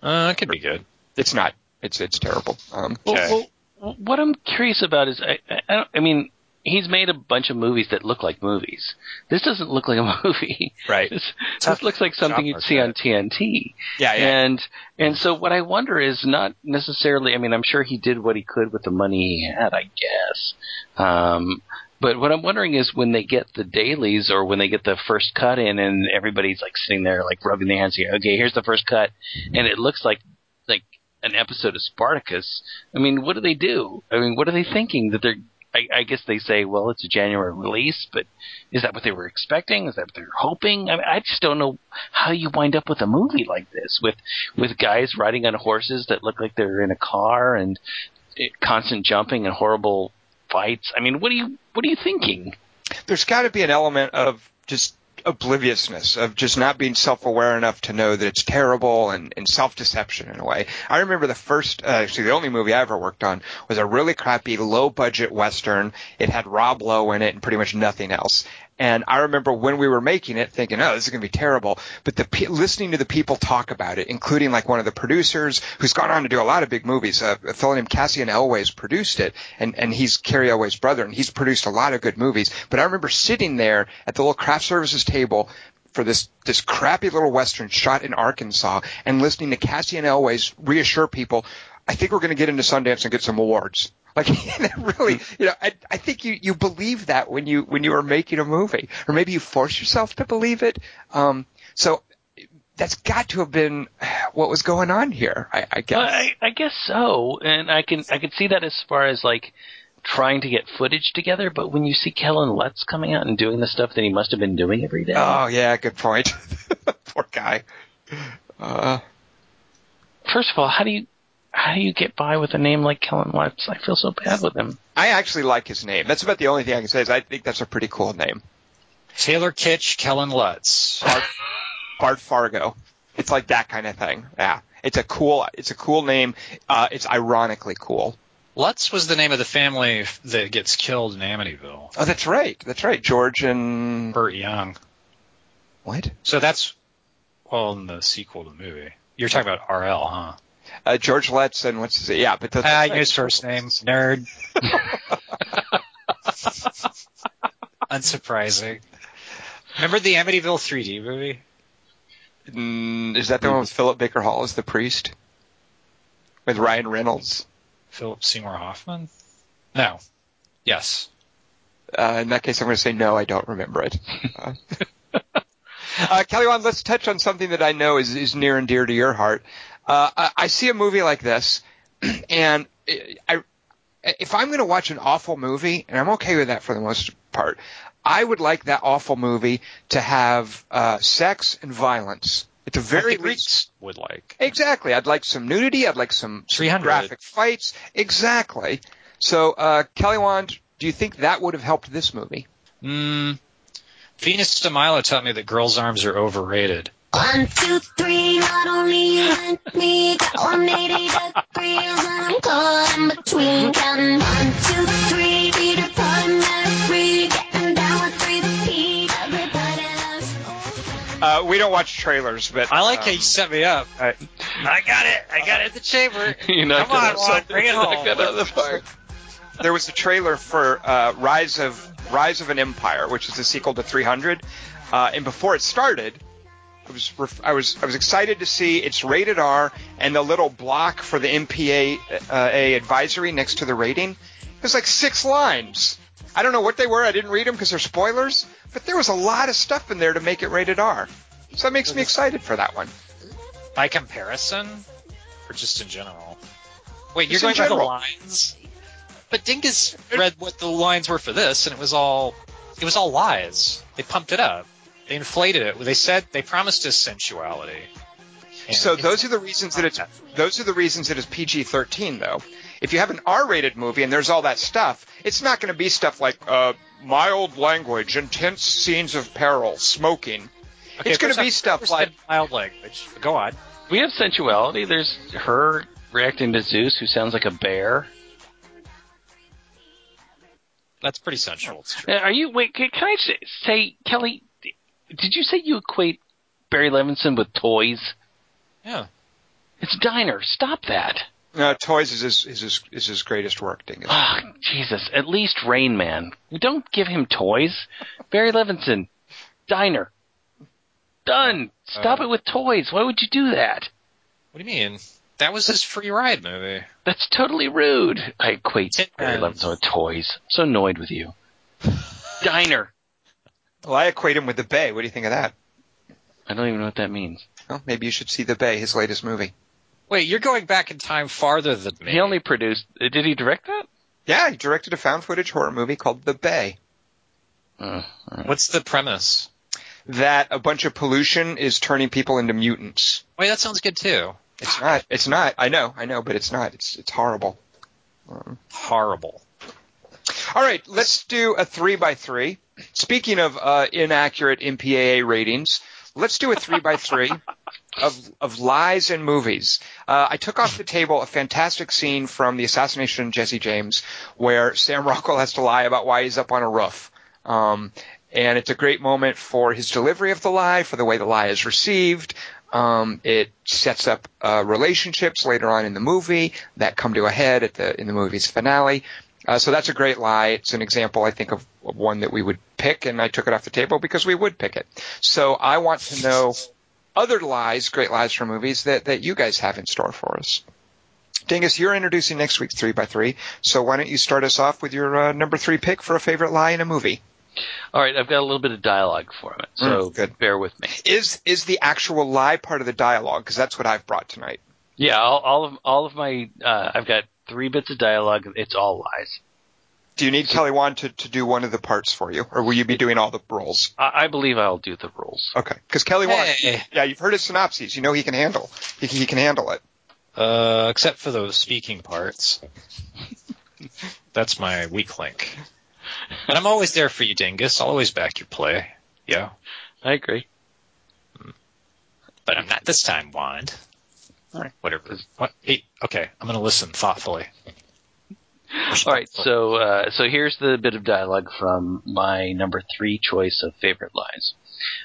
Uh, it could be good. It's not. It's it's terrible. Um, Well, well, what I'm curious about is, I, I, I, don't, I mean, he's made a bunch of movies that look like movies. This doesn't look like a movie. right. This, this looks like something you'd see on. TNT. Yeah. Yeah. And and so what I wonder is not necessarily. I mean, I'm sure he did what he could with the money he had. I guess. Um, but what I'm wondering is when they get the dailies or when they get the first cut in and everybody's like sitting there like rubbing their hands here. Okay, here's the first cut, and it looks like like an episode of Spartacus. I mean, what do they do? I mean, what are they thinking that they're? I, I guess they say, well, it's a January release, but is that what they were expecting? Is that what they're hoping? I, mean, I just don't know how you wind up with a movie like this with with guys riding on horses that look like they're in a car and eh, constant jumping and horrible fights. I mean, what are you what are you thinking? There's got to be an element of just obliviousness of just not being self-aware enough to know that it's terrible and, and self-deception in a way. I remember the first, uh, actually the only movie I ever worked on was a really crappy low-budget western. It had Rob Lowe in it and pretty much nothing else. And I remember when we were making it thinking, oh, this is going to be terrible. But the listening to the people talk about it, including like one of the producers who's gone on to do a lot of big movies, uh, a fellow named Cassian Elwes produced it, and, and he's Cary Elwes' brother, and he's produced a lot of good movies. But I remember sitting there at the little craft services table for this this crappy little western shot in Arkansas and listening to Cassian Elwes reassure people, I think we're going to get into Sundance and get some awards. Like that really, you know, I, I think you, you believe that when you when you are making a movie, or maybe you force yourself to believe it. Um, so that's got to have been what was going on here. I, I guess. I, I guess so, and I can I can see that as far as like trying to get footage together. But when you see Kellen Lutz coming out and doing the stuff that he must have been doing every day, oh yeah, good point. Poor guy. Uh, first of all, how do you how do you get by with a name like Kellen Lutz? I feel so bad with him. I actually like his name. That's about the only thing I can say. Is I think that's a pretty cool name. Taylor Kitsch, Kellen Lutz. Bart, Bart Fargo. It's like that kind of thing. Yeah. It's a cool, it's a cool name. Uh, it's ironically cool. Lutz was the name of the family that gets killed in Amityville. Oh, that's right. That's right. George and Burt Young. what? So that's well in the sequel to the movie. You're talking about RL, huh? Uh, George Letts and what's his? Yeah, but that's Ah, right. his first name, nerd. Unsurprising. Remember the Amityville 3D movie? Mm, is that the one with Philip Baker Hall as the priest? With Ryan Reynolds? Philip Seymour Hoffman? No. Yes. Uh, in that case, I'm going to say no. I don't remember it. Uh, uh, Kelly Wand, let's touch on something that I know is, is near and dear to your heart. Uh, I, I see a movie like this, and I, if I'm going to watch an awful movie, and I'm okay with that for the most part, I would like that awful movie to have uh, sex and violence. At the very least, would like. Exactly. I'd like some nudity. I'd like some, some graphic fights. Exactly. So, uh, Kelly Wand, do you think that would have helped this movie? Mm, Venus de Milo taught me that girls' arms are overrated. One, two, three, not only you and me, got 180 degrees, and I'm caught in between. Counting one, two, three, Peter Pan, Mary, getting down with three P. Everybody loves Uh, we don't watch trailers, but I like how um, you set me up. I- I got it. I got it in the chamber. You Come on, out. Juan, bring it home. out of the park. there was a trailer for uh, Rise of Rise of an Empire, which is the sequel to 300. Uh, and before it started, I was ref- I was I was excited to see it's rated R and the little block for the MPA uh, A advisory next to the rating. It was like six lines. I don't know what they were. I didn't read them because they're spoilers. But there was a lot of stuff in there to make it rated R. So that makes me excited for that one. By comparison, or just in general? Wait, you're Just going in by the lines? But Dingus read what the lines were for this, and it was all it was all lies. They pumped it up. They inflated it. They said they promised us sensuality. And So those are the reasons that it's those are the reasons it is PG-13 though. If you have an R-rated movie and there's all that stuff, it's not going to be stuff like uh, mild language, intense scenes of peril, smoking. Okay, it's gonna be stuff like- mild language. Go on. We have sensuality. There's her reacting to Zeus, who sounds like a bear. That's pretty sensual. It's true. Uh, Are you? Wait, can, can I say, say, Kelly? Did you say you equate Barry Levinson with toys? Yeah. It's Diner. Stop that. No, Toys is his, is his, is his greatest work, Dingus. Ah, Jesus. At least Rain Man. Don't give him toys. Barry Levinson. Diner. Done. Stop Uh, it with toys. Why would you do that? What do you mean? That was his free ride movie. That's totally rude. I equate Tin Barry Levinson with toys. I'm so annoyed with you. Diner. Well, I equate him with The Bay. What do you think of that? I don't even know what that means. Well, maybe you should see The Bay, his latest movie. Wait, you're going back in time farther than me. He only produced. uh, Did he direct that? Yeah, he directed a found footage horror movie called The Bay. Uh, What's the premise? That a bunch of pollution is turning people into mutants. Wait, that sounds good too. It's not. It's not. I know. I know, but it's not. It's it's horrible. Um, Horrible. All right, let's do a three by three. Speaking of uh, inaccurate MPAA ratings, let's do a three by three of of lies in movies. Uh, I took off the table a fantastic scene from the assassination of Jesse James, where Sam Rockwell has to lie about why he's up on a roof. Um, and it's a great moment for his delivery of the lie, for the way the lie is received. Um, it sets up uh, relationships later on in the movie that come to a head at the in the movie's finale. Uh, so that's a great lie. It's an example, I think, of, of one that we would pick, and I took it off the table because we would pick it. So I want to know other lies, great lies from movies that, that you guys have in store for us. Dingus, you're introducing next week's three by three, so why don't you start us off with your uh, number three pick for a favorite lie in a movie? all right, I've got a little bit of dialogue for it, so Mm, good. bear with me. Is is the actual lie part of the dialogue? Because that's what I've brought tonight. Yeah, all, all of all of my uh, I've got three bits of dialogue. It's all lies. Do you need Kelly Wand to, to do one of the parts for you, or will you be doing all the roles? I, I believe I'll do the roles. Okay, because Kelly Wand, Hey. yeah, you've heard his synopses. You know he can handle. He, can- he can handle it. Uh, except for those speaking parts. That's my weak link. And I'm always there for you, Dingus. I'll always back your play. Yeah. I agree. But I'm not this time, Wand. Whatever. What? Hey, okay. I'm gonna listen thoughtfully. All right, so uh, so here's the bit of dialogue from my number three choice of favorite lies.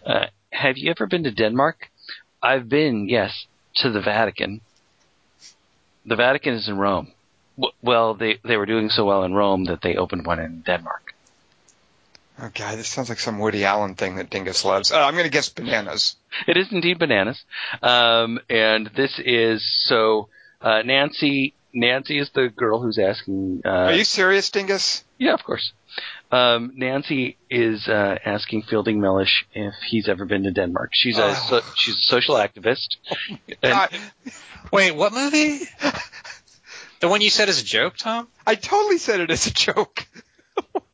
Uh, have you ever been to Denmark? I've been, yes, to the Vatican. The Vatican is in Rome. W- well, they they were doing so well in Rome that they opened one in Denmark. Oh god, this sounds like some Woody Allen thing that Dingus loves. Uh, I'm going to guess bananas. It is indeed bananas. Um, and this is so uh, Nancy. Nancy is the girl who's asking. Uh, Are you serious, Dingus? Yeah, of course. Um, Nancy is uh, asking Fielding Mellish if he's ever been to Denmark. She's a Oh. so, she's a social activist. And- Wait, what movie? the one you said as a joke, Tom? I totally said it as a joke.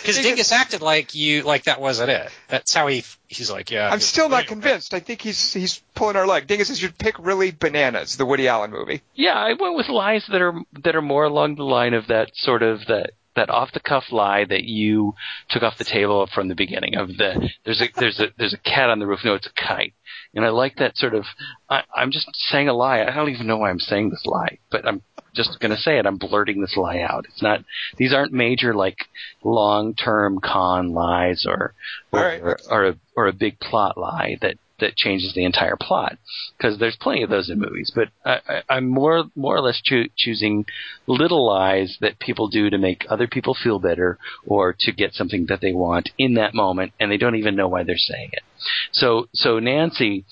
Because Dingus- Dingus acted like you, like that wasn't it. That's how he, he's like, yeah. I'm still not convinced. I think he's he's pulling our leg. Dingus, you should pick really bananas, the Woody Allen movie. yeah, I went with lies that are that are more along the line of that sort of that that off the cuff lie that you took off the table from the beginning of the there's a there's a there's a cat on the roof. No, it's a kite. And I like that sort of. I, I'm just saying a lie. I don't even know why I'm saying this lie, but I'm just going to say it. I'm blurting this lie out. It's not. These aren't major like long-term con lies or or, right. or, or a or a big plot lie that that changes the entire plot because there's plenty of those in movies. But I, I, I'm more more or less choo- choosing little lies that people do to make other people feel better or to get something that they want in that moment, and they don't even know why they're saying it. So so Nancy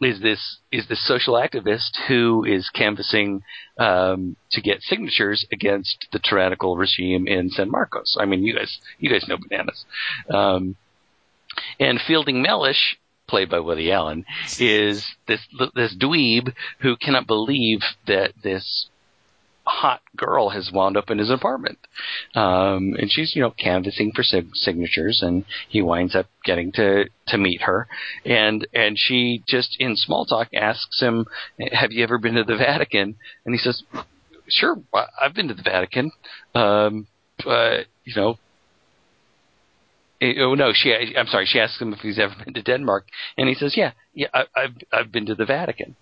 is this is this social activist who is canvassing um, to get signatures against the tyrannical regime in San Marcos. I mean, you guys you guys know bananas. Um, and Fielding Mellish, played by Woody Allen, is this this dweeb who cannot believe that this hot girl has wound up in his apartment. Um, and she's, you know, canvassing for sig- signatures and he winds up getting to, to meet her. And, and she just in small talk asks him, have you ever been to the Vatican? And he says, sure, I've been to the Vatican. Um, but, you know, Oh no! She, I'm sorry. She asks him if he's ever been to Denmark, and he says, "Yeah, yeah, I, I've I've been to the Vatican."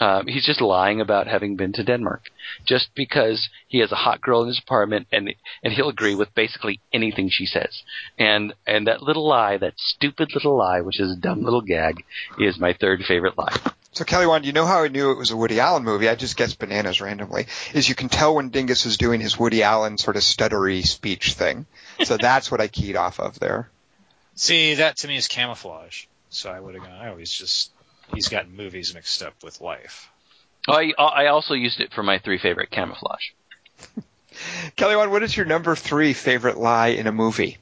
Um, he's just lying about having been to Denmark, just because he has a hot girl in his apartment, and and he'll agree with basically anything she says. And and that little lie, that stupid little lie, which is a dumb little gag, is my third favorite lie. So Kelly Wand, you know how I knew it was a Woody Allen movie? I just guessed bananas randomly. Is you can tell when Dingus is doing his Woody Allen sort of stuttery speech thing. So that's what I keyed off of there. See, that to me is camouflage. So I would have gone. I always just he's got movies mixed up with life. Oh, I I also used it for my three favorite camouflage. Kelly Wand, what is your number three favorite lie in a movie?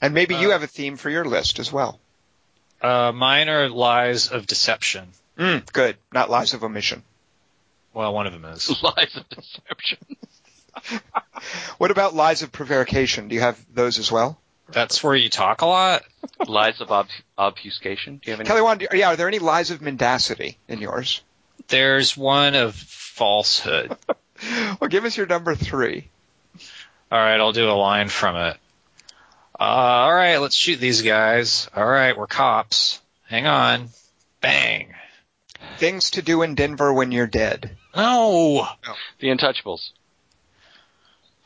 And maybe you Uh, have a theme for your list as well. Uh, mine are lies of deception. Mm, good. Not lies of omission. Well, one of them is. Lies of deception. What about lies of prevarication? Do you have those as well? That's where you talk a lot. Lies of ob- obfuscation. Do you have any? Kelly Wand, yeah, are there any lies of mendacity in yours? There's one of falsehood. Well, give us your number three. All right, I'll do a line from it. Uh, all right, let's shoot these guys. All right, we're cops. Hang on. Bang. Things to do in Denver when you're dead. No. The Untouchables.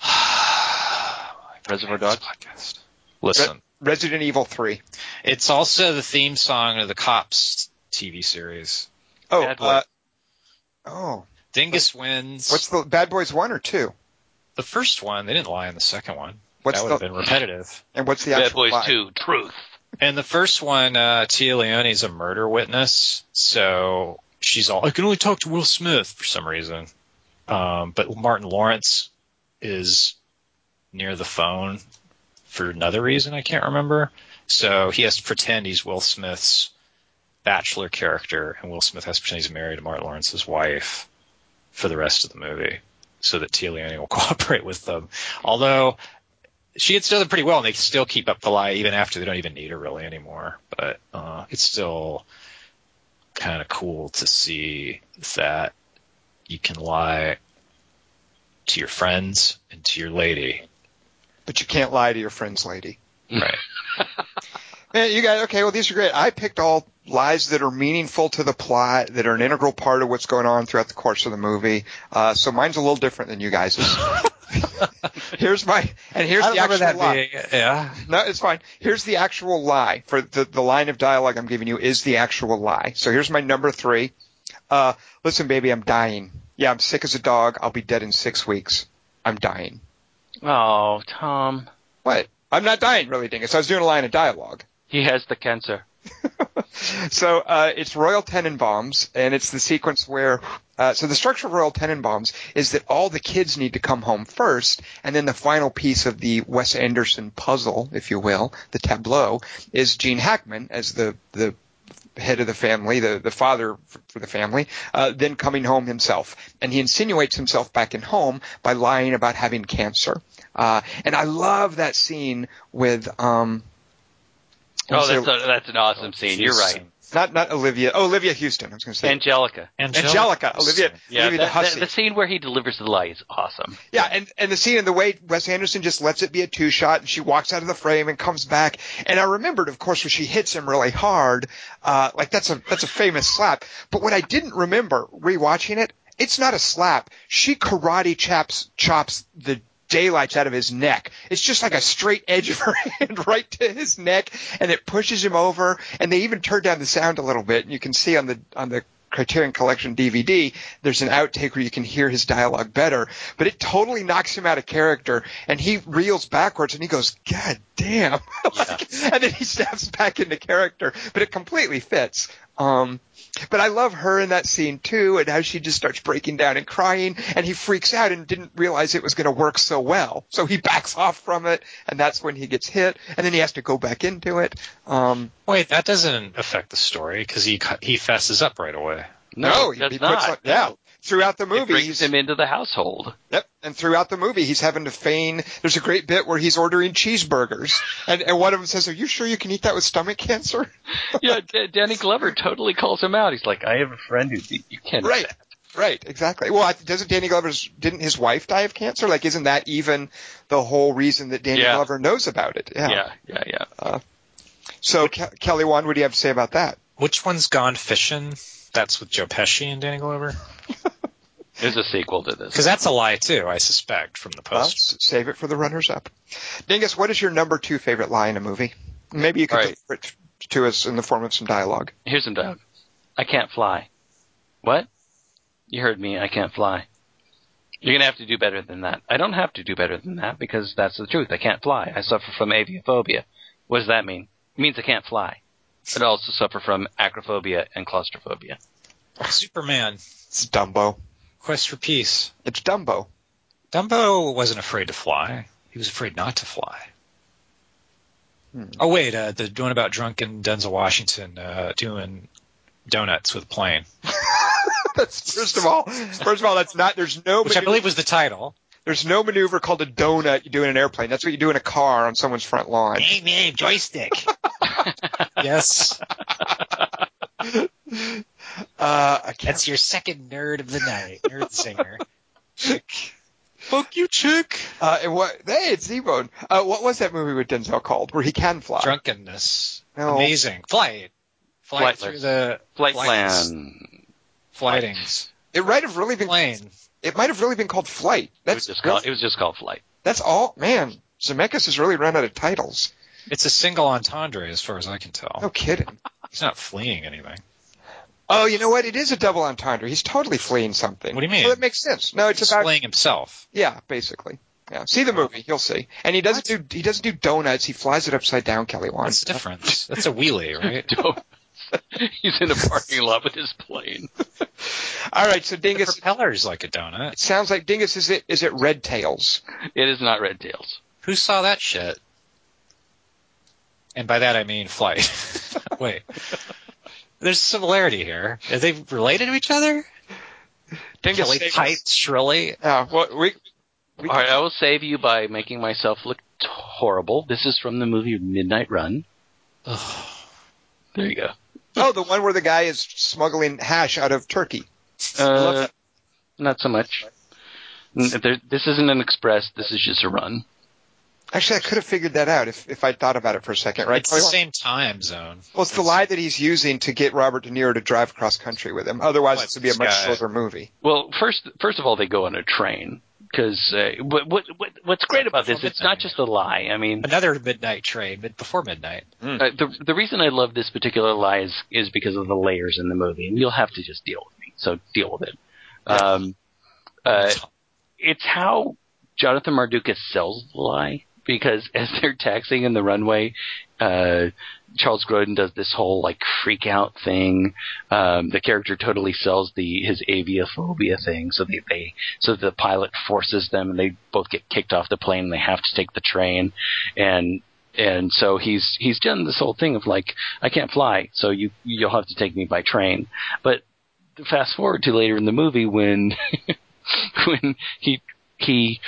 Reservoir Dogs. Podcast. Listen, Resident Evil 3. it's also the theme song of the Cops TV series. Oh, Bad Boys. uh, oh. Dingus wins. What's the Bad Boys 1 or 2? the first one? They didn't lie in the second one. What's that would the have been repetitive. and what's the Bad actual Boys lie? 2. Truth. And the first one, uh, Téa Leoni's a murder witness, so she's all, I can only talk to Will Smith for some reason. Um, but Martin Lawrence is near the phone for another reason I can't remember. So he has to pretend he's Will Smith's bachelor character, and Will Smith has to pretend he's married to Martin Lawrence's wife for the rest of the movie, so that Téa Leoni will cooperate with them. Although she done it pretty well, and they still keep up the lie even after they don't even need her really anymore. But uh, it's still kind of cool to see that you can lie to your friends and to your lady. But you can't lie to your friend's lady. Right. Man, you guys, okay, well, these are great. I picked all lies that are meaningful to the plot, that are an integral part of what's going on throughout the course of the movie. Uh, so mine's a little different than you guys's. here's my, and here's I the actual that lie. being, yeah. No, it's fine. Here's the actual lie. For the, the line of dialogue I'm giving you is the actual lie. So here's my number three. Uh, listen, baby, I'm dying. Yeah, I'm sick as a dog. I'll be dead in six weeks. I'm dying. Oh, Tom. What? I'm not dying, really, Dingus. I was doing a line of dialogue. He has the cancer. so uh, it's Royal Tenenbaums, and it's the sequence where. Uh, so the structure of Royal Tenenbaums is that all the kids need to come home first, and then the final piece of the Wes Anderson puzzle, if you will, the tableau, is Gene Hackman as the the head of the family, the the father for, for the family, uh, then coming home himself, and he insinuates himself back in home by lying about having cancer. Uh, and I love that scene with um, Oh, that's a, that's an awesome scene. You're right. Not not Olivia. Oh, Olivia Huston. I was going to say Anjelica. Anjelica. Olivia. Yeah, Olivia the that, that, the scene where he delivers the lie is awesome. Yeah, and, and the scene and the way Wes Anderson just lets it be a two shot and she walks out of the frame and comes back. And I remembered, of course, when she hits him really hard, uh, like that's a, that's a famous slap. But what I didn't remember rewatching it, it's not a slap. She karate chops, chops the daylights out of his neck. It's just like a straight edge of her hand right to his neck and it pushes him over and they even turn down the sound a little bit and you can see on the, on the Criterion Collection DVD, there's an outtake where you can hear his dialogue better, but it totally knocks him out of character and he reels backwards and he goes, God damn. Like, and then he snaps back into character, but it completely fits. Um, but I love her in that scene too, and how she just starts breaking down and crying, and he freaks out and didn't realize it was going to work so well. So he backs off from it, and that's when he gets hit, and then he has to go back into it. Um, Wait, that doesn't affect the story because he he fesses up right away. no, it he, does he not. puts on, yeah. Throughout the It movie, brings he's, him into the household. Yep. And throughout the movie, he's having to feign. There's a great bit where he's ordering cheeseburgers, and, and one of them says, "Are you sure you can eat that with stomach cancer?" yeah, D- Danny Glover totally calls him out. He's like, I have a friend who you can't. Right. Right. Exactly. Well, I- doesn't Danny Glover's didn't his wife die of cancer? Like, isn't that even the whole reason that Danny Yeah. Glover knows about it? Yeah. Yeah, yeah, yeah. Uh, so Ke- Kelly Wand, what do you have to say about that? Which one's Gone Fishing? That's with Joe Pesci and Danny Glover. There's a sequel to this. Because that's a lie too, I suspect, from the post. s- save it for the runners up. Dingus, what is your number two favorite lie in a movie? Maybe you could All right. deliver it to us in the form of some dialogue. Here's some dialogue. I can't fly. What? You heard me. I can't fly. You're gonna have to do better than that. I don't have to do better than that because that's the truth. I can't fly. I suffer from aviophobia. What does that mean? It means I can't fly. I also suffer from acrophobia and claustrophobia. Superman, It's Dumbo. Quest for Peace. It's Dumbo. Dumbo wasn't afraid to fly. He was afraid not to fly. Hmm. Oh wait, uh, the one about drunken Denzel Washington uh, doing donuts with a plane, That's first of all. First of all, that's not. There's no. which I believe was the title. There's no maneuver called a donut you do in an airplane. That's what you do in a car on someone's front lawn. Hey man, joystick. yes, Uh, that's your second nerd of the night, nerd singer. Fuck you, chick. Uh, and what? Hey, it's Z-Bone. Uh, what was that movie with Denzel called where he can fly? Drunkenness, No. amazing flight, flight Flightless. through the Flight flights. plan. flightings, It might have really been. plane. It might have really been called Flight. It was just called. It was just called Flight. that's all. Man, Zemeckis has really run out of titles. It's a single entendre as far as I can tell. No kidding. He's not fleeing anything. Oh, you know what? It is a double entendre. He's totally fleeing something. What do you mean? Well, that makes sense. No, it's He's about fleeing himself. yeah, basically. Yeah, see the movie, you'll see. And he doesn't do he doesn't do donuts. He flies it upside down. Kelly What's wants. the difference? That's a wheelie, right? He's in a parking lot with his plane. All right, so The Dingus. propeller's like a donut. It sounds like Dingus. Is it is it Red Tails? It is not Red Tails. Who saw that shit? And by that I mean flight. Wait. There's a similarity here. Are they related to each other? Dingus. Kelly save shrilly. Yeah, well, we. we All right, I will save you by making myself look t- horrible. This is from the movie Midnight Run. Ugh. There you go. Oh, the one where the guy is smuggling hash out of Turkey. Uh, not so much. There- This isn't an express. This is just a run. Actually, I could have figured that out if, if I thought about it for a second, right? It's the same time zone. Well, it's the lie that he's using to get Robert De Niro to drive across country with him. Otherwise, What, this would be a much guy- shorter movie. Well, first, first of all, they go on a train because uh, what, what, what, what's great about this? It's not just a lie. I mean, Another midnight train, mid before midnight. uh, the the reason I love this particular lie is, is because of the layers in the movie, and you'll have to just deal with me. So deal with it. Um, uh, it's how Jonathan Mardukas sells the lie because as they're taxiing in the runway, uh, Charles Grodin does this whole like freak out thing. Um, the character totally sells the his aviophobia thing, so they, they so the pilot forces them, and they both get kicked off the plane, and they have to take the train, and and so he's he's done this whole thing of like I can't fly, so you you'll have to take me by train, but fast forward to later in the movie when when he he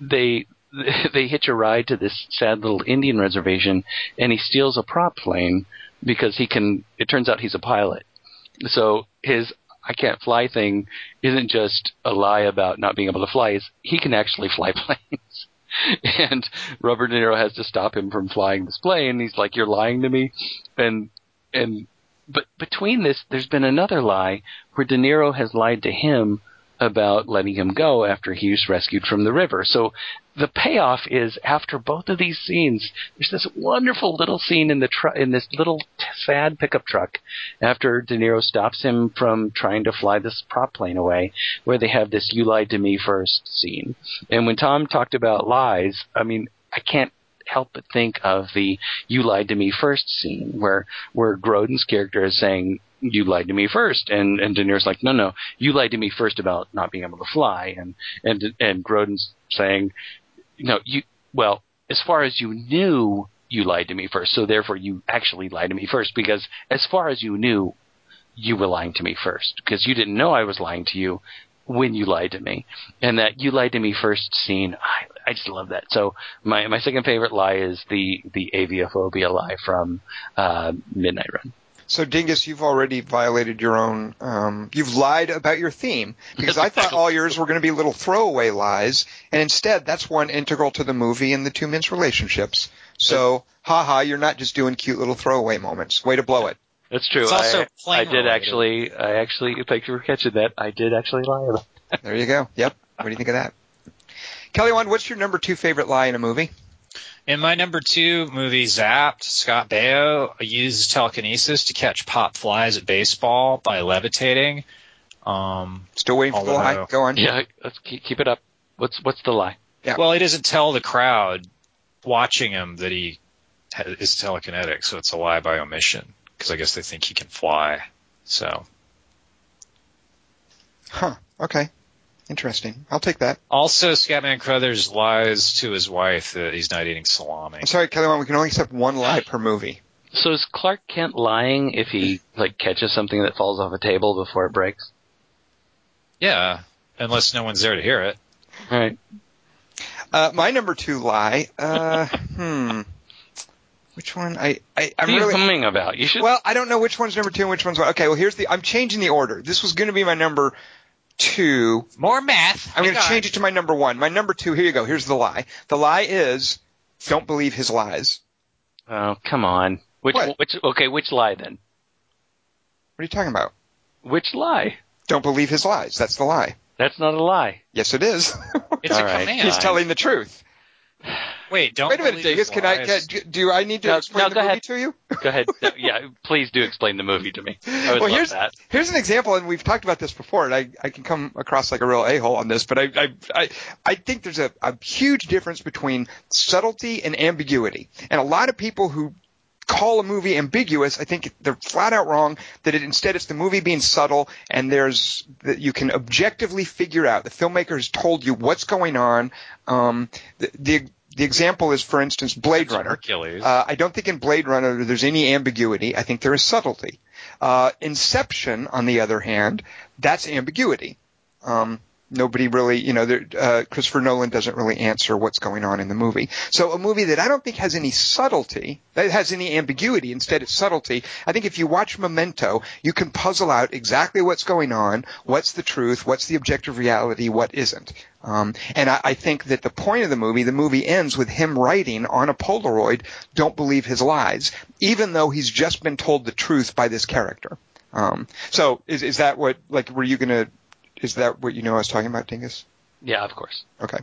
they they hitch a ride to this sad little Indian reservation, and he steals a prop plane because he can. It turns out he's a pilot, so his I can't fly thing isn't just a lie about not being able to fly. Is he can actually fly planes. and Robert De Niro has to stop him from flying this plane. He's like, "You're lying to me," and and but between this, there's been another lie where De Niro has lied to him about letting him go after he was rescued from the river. So the payoff is after both of these scenes, there's this wonderful little scene in the tr- in this little t- sad pickup truck after De Niro stops him from trying to fly this prop plane away, where they have this "You lied to me first scene. And when Tom talked about lies, I mean, I can't help but think of the "You lied to me first scene, where where Grodin's character is saying you lied to me first, and and De Niro's like, no, no, you lied to me first about not being able to fly, and and and Grodin's saying, no, you well, as far as you knew, you lied to me first, so therefore you actually lied to me first. Because as far as you knew, you were lying to me first. Because you didn't know I was lying to you when you lied to me, and that you lied to me first scene, I, I just love that. So my my second favorite lie is the the aviophobia lie from uh, Midnight Run. So Dingus, you've already violated your own. Um, you've lied about your theme because I thought all yours were going to be little throwaway lies, and instead that's one integral to the movie and the two men's relationships. So, haha, you're not just doing cute little throwaway moments. Way to blow it. That's true. It's also I, plane I did related. actually. I actually. Thank you for catching that. I did actually lie about. There you go. Yep. What do you think of that? Kelly, Wand, what's your number two favorite lie in a movie? In my number two movie, Zapped, Scott Baio uses telekinesis to catch pop flies at baseball by levitating. Um, Still waiting for the lie. Although- Go on. Yeah. Let's keep, keep it up. What's what's the lie? Yeah. Well, he doesn't tell the crowd watching him that he ha- is telekinetic, so it's a lie by omission because I guess they think he can fly. So Huh. Okay. Interesting. I'll take that. also, Scatman Crothers lies to his wife that he's not eating salami. I'm sorry, Kelly, we can only accept one lie per movie. So is Clark Kent lying if he like catches something that falls off a table before it breaks? Yeah, unless no one's there to hear it. All right. Uh, my number two lie. Uh, hmm. Which one? I, I What I'm are you really. humming about? You should. Well, I don't know which one's number two and which one's one. Okay, well here's the. I'm changing the order. This was going to be my number two. More math. I'm going to change it to my number one. My number two. Here you go. Here's the lie. The lie is don't believe his lies. oh, come on. Which What? which? Okay, which lie then? What are you talking about? Which lie? Don't believe his lies. That's the lie. That's not a lie. Yes, it is. It's All a right. command. He's telling the truth. Wait, don't Wait a minute, believe Dingus. Can I? lies. Can, do I need to No, explain no, the movie ahead. to you? Go ahead. No, yeah, please do explain the movie to me. I would well, love here's that. here's an example, and we've talked about this before, and I, I can come across like a real a hole on this, but I I I, I think there's a, a huge difference between subtlety and ambiguity, and a lot of people who call a movie ambiguous, I think they're flat out wrong. That it instead it's the movie being subtle, and there's that you can objectively figure out. The filmmaker has told you what's going on. Um, the, the the example is, for instance, Blade Runner. Hercules. Uh, I don't think in Blade Runner there's any ambiguity. I think there is subtlety. Uh, Inception, on the other hand, that's ambiguity. Um, nobody really, you know, uh, Christopher Nolan doesn't really answer what's going on in the movie. So a movie that I don't think has any subtlety, that has any ambiguity, instead it's subtlety. I think if you watch Memento, you can puzzle out exactly what's going on, what's the truth, what's the objective reality, what isn't. Um, and I, I think that the point of the movie, the movie ends with him writing on a Polaroid, "Don't believe his lies," even though he's just been told the truth by this character. Um, so is is that what like were you gonna? Is that what you know I was talking about, Dingus? Yeah, of course. Okay.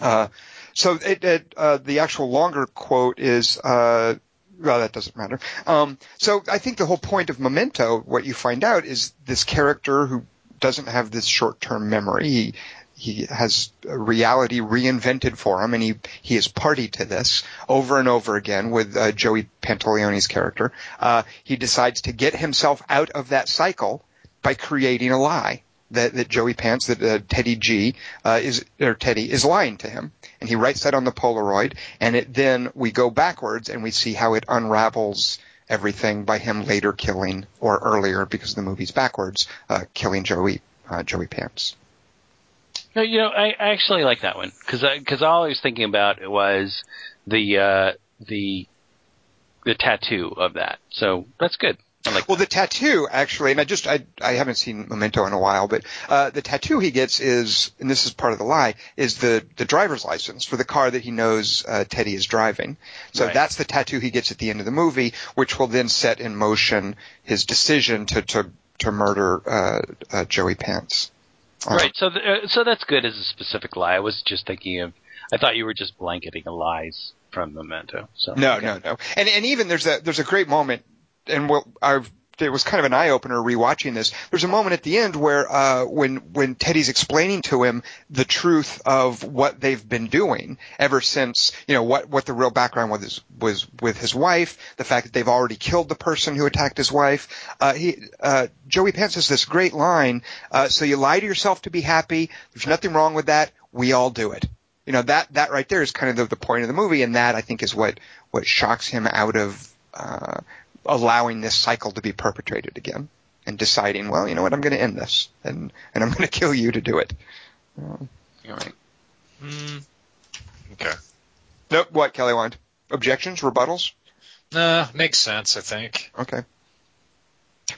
Uh, so it, it, uh, the actual longer quote is, uh, well, that doesn't matter. Um, so I think the whole point of Memento, what you find out is this character who doesn't have this short-term memory. He, he has reality reinvented for him, and he he is party to this over and over again with uh, Joey Pantoliano's character. Uh, he decides to get himself out of that cycle by creating a lie that, that Joey Pants, that uh, Teddy G uh, is or Teddy is lying to him, and he writes that on the Polaroid, and it then we go backwards and we see how it unravels everything by him later killing or earlier because the movie's backwards, uh, killing Joey uh, Joey Pants. No, you know, I, I actually like that one because because all I was thinking about was the uh, the the tattoo of that. So that's good. Like. Well, the tattoo actually, and I just I I haven't seen Memento in a while, but uh, the tattoo he gets is, and this is part of the lie, is the the driver's license for the car that he knows uh, Teddy is driving. So Right. that's the tattoo he gets at the end of the movie, which will then set in motion his decision to to to murder uh, uh, Joey Pants. Uh, Right. So th- uh, so that's good as a specific lie. I was just thinking of. I thought you were just blanketing lies from Memento. So No, okay. no, no. And and even there's a there's a great moment, and well, I've it was kind of an eye opener rewatching this. There's a moment at the end where uh, when when Teddy's explaining to him the truth of what they've been doing ever since you know what what the real background was was with his wife, the fact that they've already killed the person who attacked his wife. Uh, he uh, Joey Pants has this great line. Uh, so you lie to yourself to be happy. There's nothing wrong with that. We all do it you know that that right there is kind of the, the point of the movie, and that I think is what what shocks him out of uh, allowing this cycle to be perpetrated again, and deciding, well, you know what, I'm going to end this, and and I'm going to kill you to do it. You're right. Mm, okay. Nope. What Kelly Wand? Objections? Rebuttals? Nah, makes sense. I think. Okay.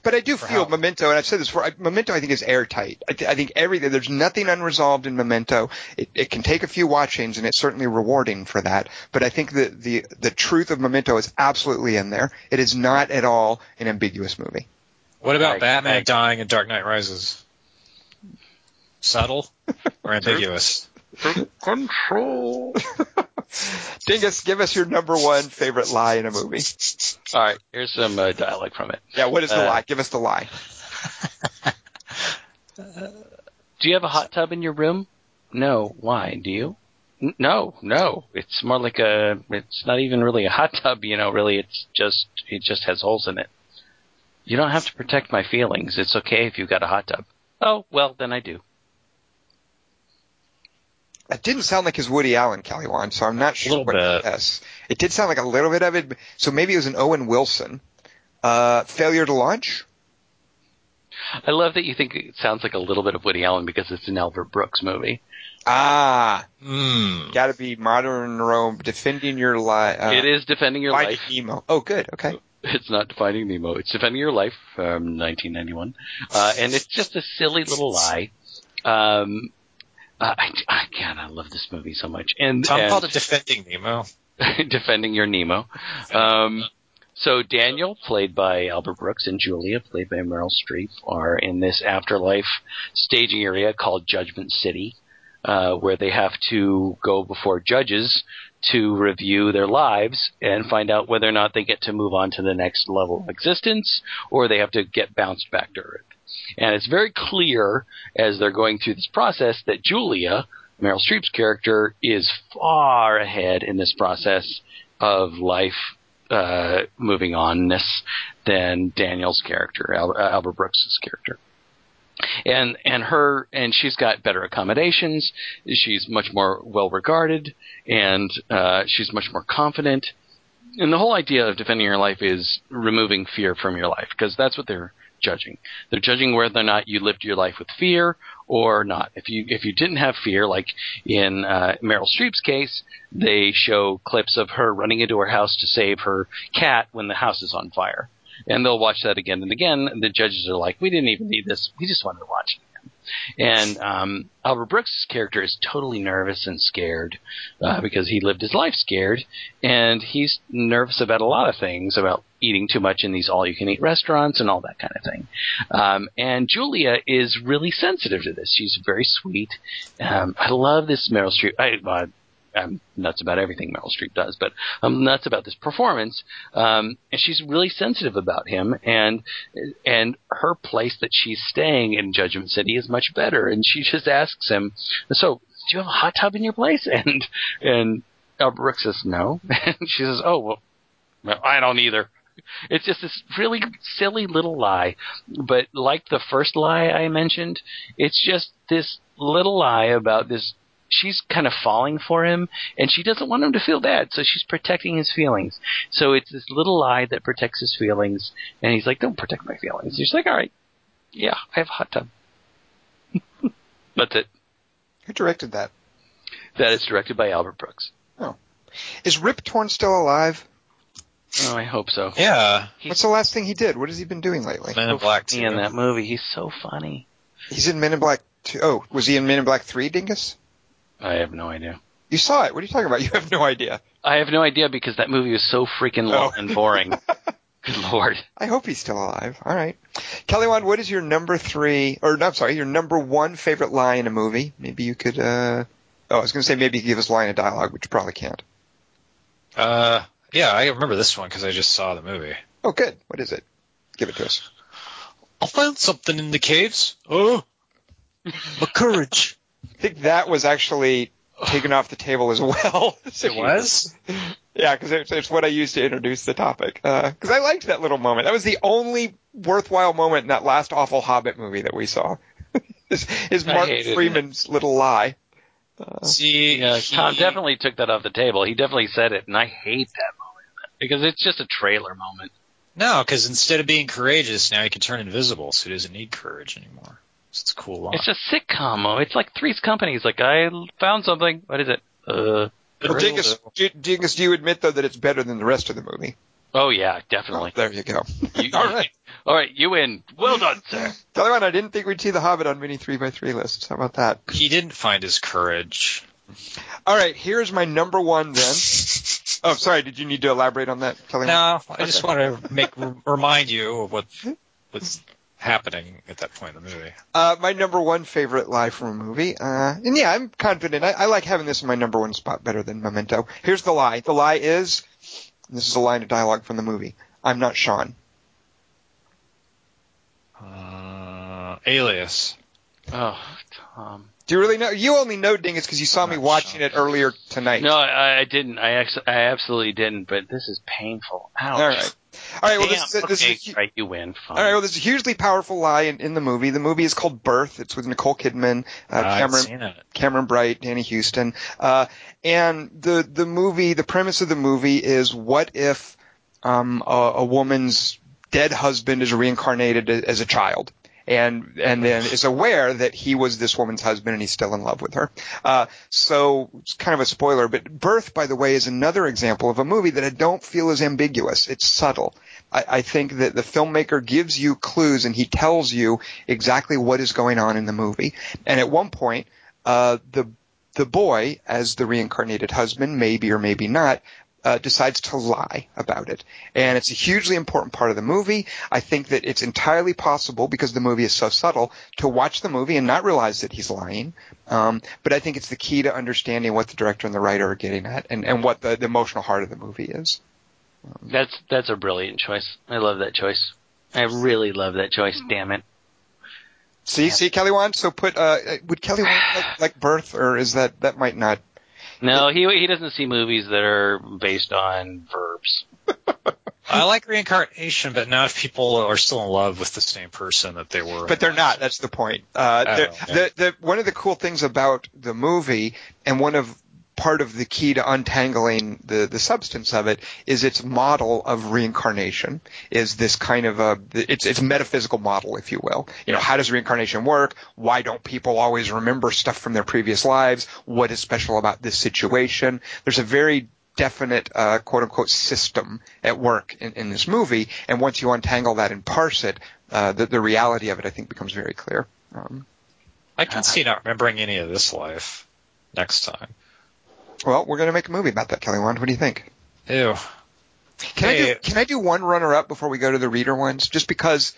But I do feel how- Memento, and I've said this before. I- Memento, I think, is airtight. I, th- I think everything. There's nothing unresolved in Memento. It, it can take a few watchings, and it's certainly rewarding for that. But I think the the the truth of Memento is absolutely in there. It is not at all an ambiguous movie. What about I- Batman I- dying in Dark Knight Rises? Subtle or ambiguous? Control. Dingus, give us your number one favorite lie in a movie. All right. Here's some uh, dialogue from it. Yeah, what is the Uh, lie? Give us the lie. Do you have a hot tub in your room? No. Why? Do you? N- No, no. It's more like a. It's not even really a hot tub. You know, really, it's just it just has holes in it. You don't have to protect my feelings. It's okay if you've got a hot tub. Oh well, then I do. It didn't sound like his Woody Allen, Kelly Wand, so I'm not sure. little what bit. Yes, it did sound like a little bit of it. So maybe it was an Owen Wilson. Uh, failure to launch. I love that you think it sounds like a little bit of Woody Allen because it's an Albert Brooks movie. Ah, Hmm. got to be modern Rome defending your life. Uh, it is defending your Finding life. Nemo. Oh, good. Okay. It's not Finding Nemo. It's Defending Your Life from 1991, uh, and it's just a silly little lie. Um, uh, I, I, God, I love this movie so much. And, Tom and called it Defending Nemo. Defending Your Nemo. Um, so Daniel, played by Albert Brooks, and Julia, played by Meryl Streep, are in this afterlife staging area called Judgment City, uh, where they have to go before judges to review their lives and find out whether or not they get to move on to the next level of existence or they have to get bounced back to Earth. And it's very clear as they're going through this process that Julia, Meryl Streep's character, is far ahead in this process of life uh, moving onness than Daniel's character, uh, Albert Brooks's character. And and her and she's got better accommodations. She's much more well regarded, and uh, she's much more confident. And the whole idea of defending your life is removing fear from your life because that's what they're judging. They're judging whether or not you lived your life with fear or not. If you if you didn't have fear, like in uh, Meryl Streep's case, they show clips of her running into her house to save her cat when the house is on fire, and they'll watch that again and again. And the judges are like, "We didn't even need this. We just wanted to watch it." again." And um, Albert Brooks' character is totally nervous and scared uh, because he lived his life scared, and he's nervous about a lot of things, about eating too much in these all-you-can-eat restaurants and all that kind of thing. Um, and Julia is really sensitive to this. She's very sweet. Um, I love this Meryl Streep. I, uh, I'm nuts about everything Meryl Streep does, but I'm nuts about this performance. Um, and she's really sensitive about him, and and her place that she's staying in Judgment City is much better. And she just asks him, "So, do you have a hot tub in your place?" And and Albert Brooks says, "No." And she says, "Oh well, I don't either." It's just this really silly little lie, but like the first lie I mentioned, it's just this little lie about this she's kind of falling for him and she doesn't want him to feel bad so she's protecting his feelings so it's this little lie that protects his feelings and he's like don't protect my feelings she's like all right yeah i have a hot tub that's it Who directed that? That is directed by Albert Brooks. Oh. Is Rip Torn still alive? Oh, I hope so. Yeah, What's the last thing he did? What has he been doing lately? Men in Black He too. in that movie, he's so funny. He's in Men in Black 2. Oh, was he in Men in Black 3, Dingus? I have no idea. You saw it. What are you talking about? You have no idea. I have no idea because that movie was so freaking long Oh. and boring. Good lord. I hope he's still alive. All right. Kelly Wand, what is your number three, or no, I'm sorry, your number one favorite line in a movie? Maybe you could, uh, oh, I was going to say maybe you could give us a line of dialogue, which you probably can't. Uh, yeah, I remember this one because I just saw the movie. Oh, good. What is it? Give it to us. I found something in the caves. Oh, my courage. I think that was actually taken off the table as well. It was. Yeah, because it's, it's what I used to introduce the topic. Uh, because I liked that little moment. That was the only worthwhile moment in that last awful Hobbit movie that we saw. is, is I Martin it. Freeman's little lie. See, Yeah, he- Tom definitely took that off the table. He definitely said it, and I hate that moment because it's just a trailer moment. No, because instead of being courageous, now he can turn invisible, so he doesn't need courage anymore. So it's a cool line. It's a sitcom. oh, It's like Three's Company. It's like I found something. What is it? Uh, Well, Dingus, do, Dingus, do you admit though that it's better than the rest of the movie? oh yeah, Oh, definitely. there you go. You- All right. All right, you win. Well done, sir. Tell you what, I didn't think we'd see the Hobbit on many three by three lists. How about that? he didn't find his courage. All right, here's my number one then. oh, sorry. Did you need to elaborate on that, Kelly? No, I just want to make remind you of what was happening at that point in the movie. Uh, my number one favorite lie from a movie. Uh, and yeah, I'm confident. I, I like having this in my number one spot better than Memento. Here's the lie. The lie is, this is a line of dialogue from the movie. I'm not Sean. Uh, Alias. Oh, Tom. Do you really know? You only know Dingus because you saw me watching it earlier tonight. No, I, I didn't. I ex- I absolutely didn't. But this is painful. Ouch. All right. All right. Well, Damn. this is, a, this okay, is a, hu- right. You win. Fine. all right. Well, this is a hugely powerful lie in, in the movie. The movie is called Birth. It's with Nicole Kidman, uh, Cameron. Cameron Bright, Danny Huston. Uh, and the, the movie, the premise of the movie is what if, um, a, a woman's dead husband is reincarnated as a child? And, and then is aware that he was this woman's husband and he's still in love with her. Uh, so it's kind of a spoiler, but Birth, by the way, is another example of a movie that I don't feel is ambiguous. It's subtle. I, I think that the filmmaker gives you clues and he tells you exactly what is going on in the movie. And at one point, uh, the the boy, as the reincarnated husband, maybe or maybe not, uh, decides to lie about it. And it's a hugely important part of the movie. I think that it's entirely possible, because the movie is so subtle, to watch the movie and not realize that he's lying. Um, but I think it's the key to understanding what the director and the writer are getting at and, and what the, the emotional heart of the movie is. That's that's a brilliant choice. I love that choice. I really love that choice. Damn it. See, see, Kelly Wand. So put, uh, would Kelly Wand like, like Birth, or is that that might not? No, he he doesn't see movies that are based on verbs. I like reincarnation, but not if people are still in love with the same person that they were. But they're not. That's the point. Uh, Oh, the, okay. the, the, one of the cool things about the movie, and one of part of the key to untangling the, the substance of it is its model of reincarnation is this kind of a it's it's metaphysical model if you will. You know how does reincarnation work? Why don't people always remember stuff from their previous lives? What is special about this situation? There's a very definite uh, quote unquote system at work in, in this movie and once you untangle that and parse it uh, the, the reality of it I think becomes very clear. Um, I can see not remembering any of this life next time. Well we're going to make a movie about that Kelly Wand what do you think Ew. Can I do can I do one runner up before we go to the reader ones? Just because,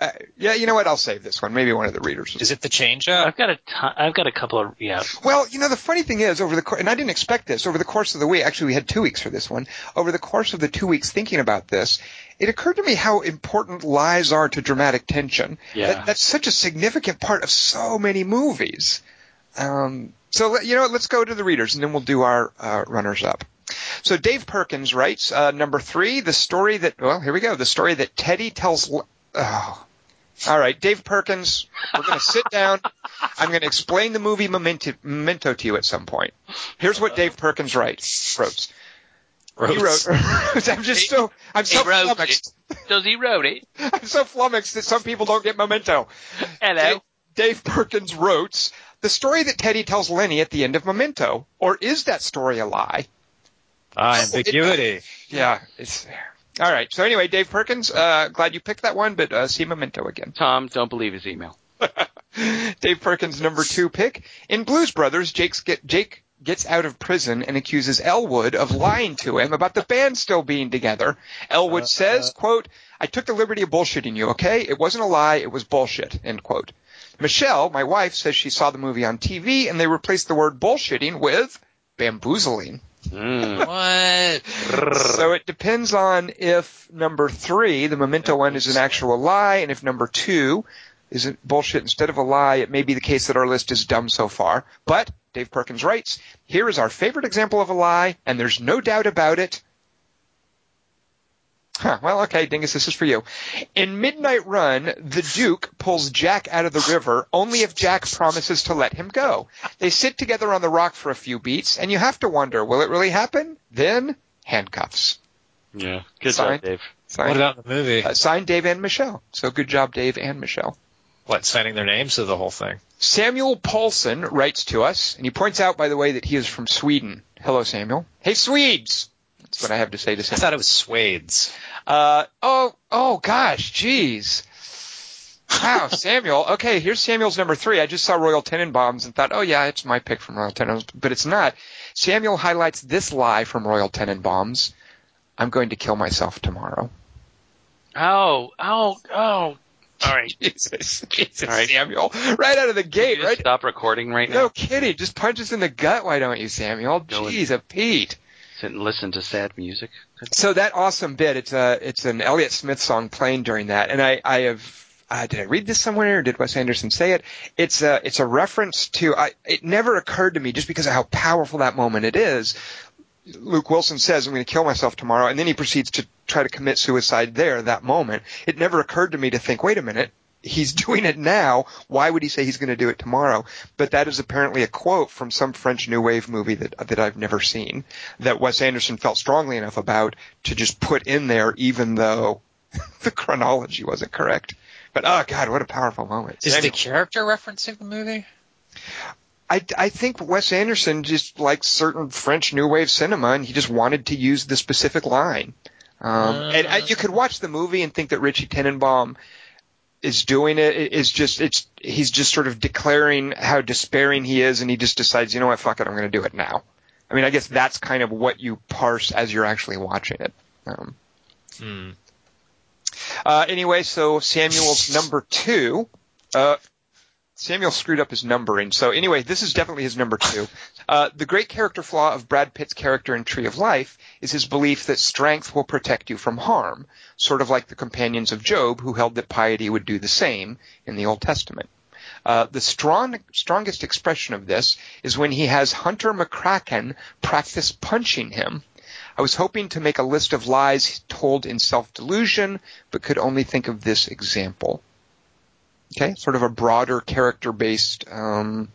uh, yeah, you know what? I'll save this one. Maybe one of the readers. Is it the change up? I've got a ton, I've got a couple of yeah. Well, you know, the funny thing is, over the course, and I didn't expect this, over the course of the week, actually we had two weeks for this one, over the course of the two weeks thinking about this, it occurred to me how important lies are to dramatic tension. Yeah. That, that's such a significant part of so many movies. Um, so, you know let's go to the readers and then we'll do our uh, runners up. So Dave Perkins writes, uh, number three, the story that, well, here we go, the story that Teddy tells, oh. All right, Dave Perkins, we're going to sit down. I'm going to explain the movie Memento, Memento to you at some point. Here's what Dave Perkins writes, wrote. He wrote, I'm just so, I'm so wrote flummoxed. Does he wrote it? I'm so flummoxed that some people don't get Memento. Hello. Dave, Dave Perkins wrote, the story that Teddy tells Lenny at the end of Memento, or is that story a lie? Ah, ambiguity. Yeah, it's all right. So anyway, Dave Perkins, uh, glad you picked that one, but uh, see Memento again. Tom, don't believe his email. Dave Perkins' number two pick in Blues Brothers. Jake's get, Jake gets out of prison and accuses Elwood of lying to him about the band still being together. Elwood says, "quote I took the liberty of bullshitting you. Okay, it wasn't a lie. It was bullshit." End quote. Michelle, my wife, says she saw the movie on TV and they replaced the word bullshitting with bamboozling. Mm. What? So it depends on if number three, the memento one, is an actual lie, and if number two is a bullshit instead of a lie, it may be the case that our list is dumb so far. But Dave Perkins writes, here is our favorite example of a lie, and there's no doubt about it. Huh, well, okay, Dingus, this is for you. In Midnight Run, the Duke pulls Jack out of the river only if Jack promises to let him go. They sit together on the rock for a few beats, and you have to wonder, will it really happen? Then, handcuffs. Yeah. Good Signed. job, Dave. Signed, What about the movie? uh, signed Dave and Michelle. So good job, Dave and Michelle. What, signing their names to the whole thing? Samuel Paulson writes to us, and he points out, by the way, that he is from Sweden. Hello, Samuel. Hey, Swedes! That's what I have to say to I thought it was Swades. Uh, oh, oh gosh, jeez. Wow, Samuel. Okay, here's Samuel's number three. I just saw Royal Tenenbaums and thought, oh yeah, it's my pick from Royal Tenenbaums, but it's not. Samuel highlights this lie from Royal Tenenbaums. I'm going to kill myself tomorrow. Oh, oh, oh. All right. Jesus, Jesus, All right. Samuel. Right out of the gate, right? stop recording right now. No kidding. Just punch us in the gut, why don't you, Samuel? Jeez, a Pete. Sit and listen to sad music. So that awesome bit, it's a, it's an Elliott Smith song playing during that, and I, I have, uh, did I read this somewhere or did Wes Anderson say it? It's a, it's a reference to, I, it never occurred to me just because of how powerful that moment it is. Luke Wilson says, I'm going to kill myself tomorrow, and then he proceeds to try to commit suicide there, that moment. It never occurred to me to think, wait a minute, he's doing it now. Why would he say he's going to do it tomorrow? But that is apparently a quote from some French New Wave movie that that I've never seen that Wes Anderson felt strongly enough about to just put in there, even though the chronology wasn't correct. But oh god, what a powerful moment! Is Anyway, the character referencing the movie? I I think Wes Anderson just likes certain French New Wave cinema, and he just wanted to use the specific line. Um, and uh, you could watch the movie and think that Richie Tenenbaum is doing it is just it's he's just sort of declaring how despairing he is, and he just decides, you know what, fuck it, I'm going to do it now. I mean, I guess that's kind of what you parse as you're actually watching it. Um, Hmm. uh, anyway, so Samuel's number two. Uh, Samuel screwed up his numbering. So anyway, this is definitely his number two. Uh, the great character flaw of Brad Pitt's character in Tree of Life is his belief that strength will protect you from harm, sort of like the companions of Job who held that piety would do the same in the Old Testament. Uh, the strong, strongest expression of this is when he has Hunter McCracken practice punching him. I was hoping to make a list of lies told in self-delusion, but could only think of this example. Okay, sort of a broader character-based um,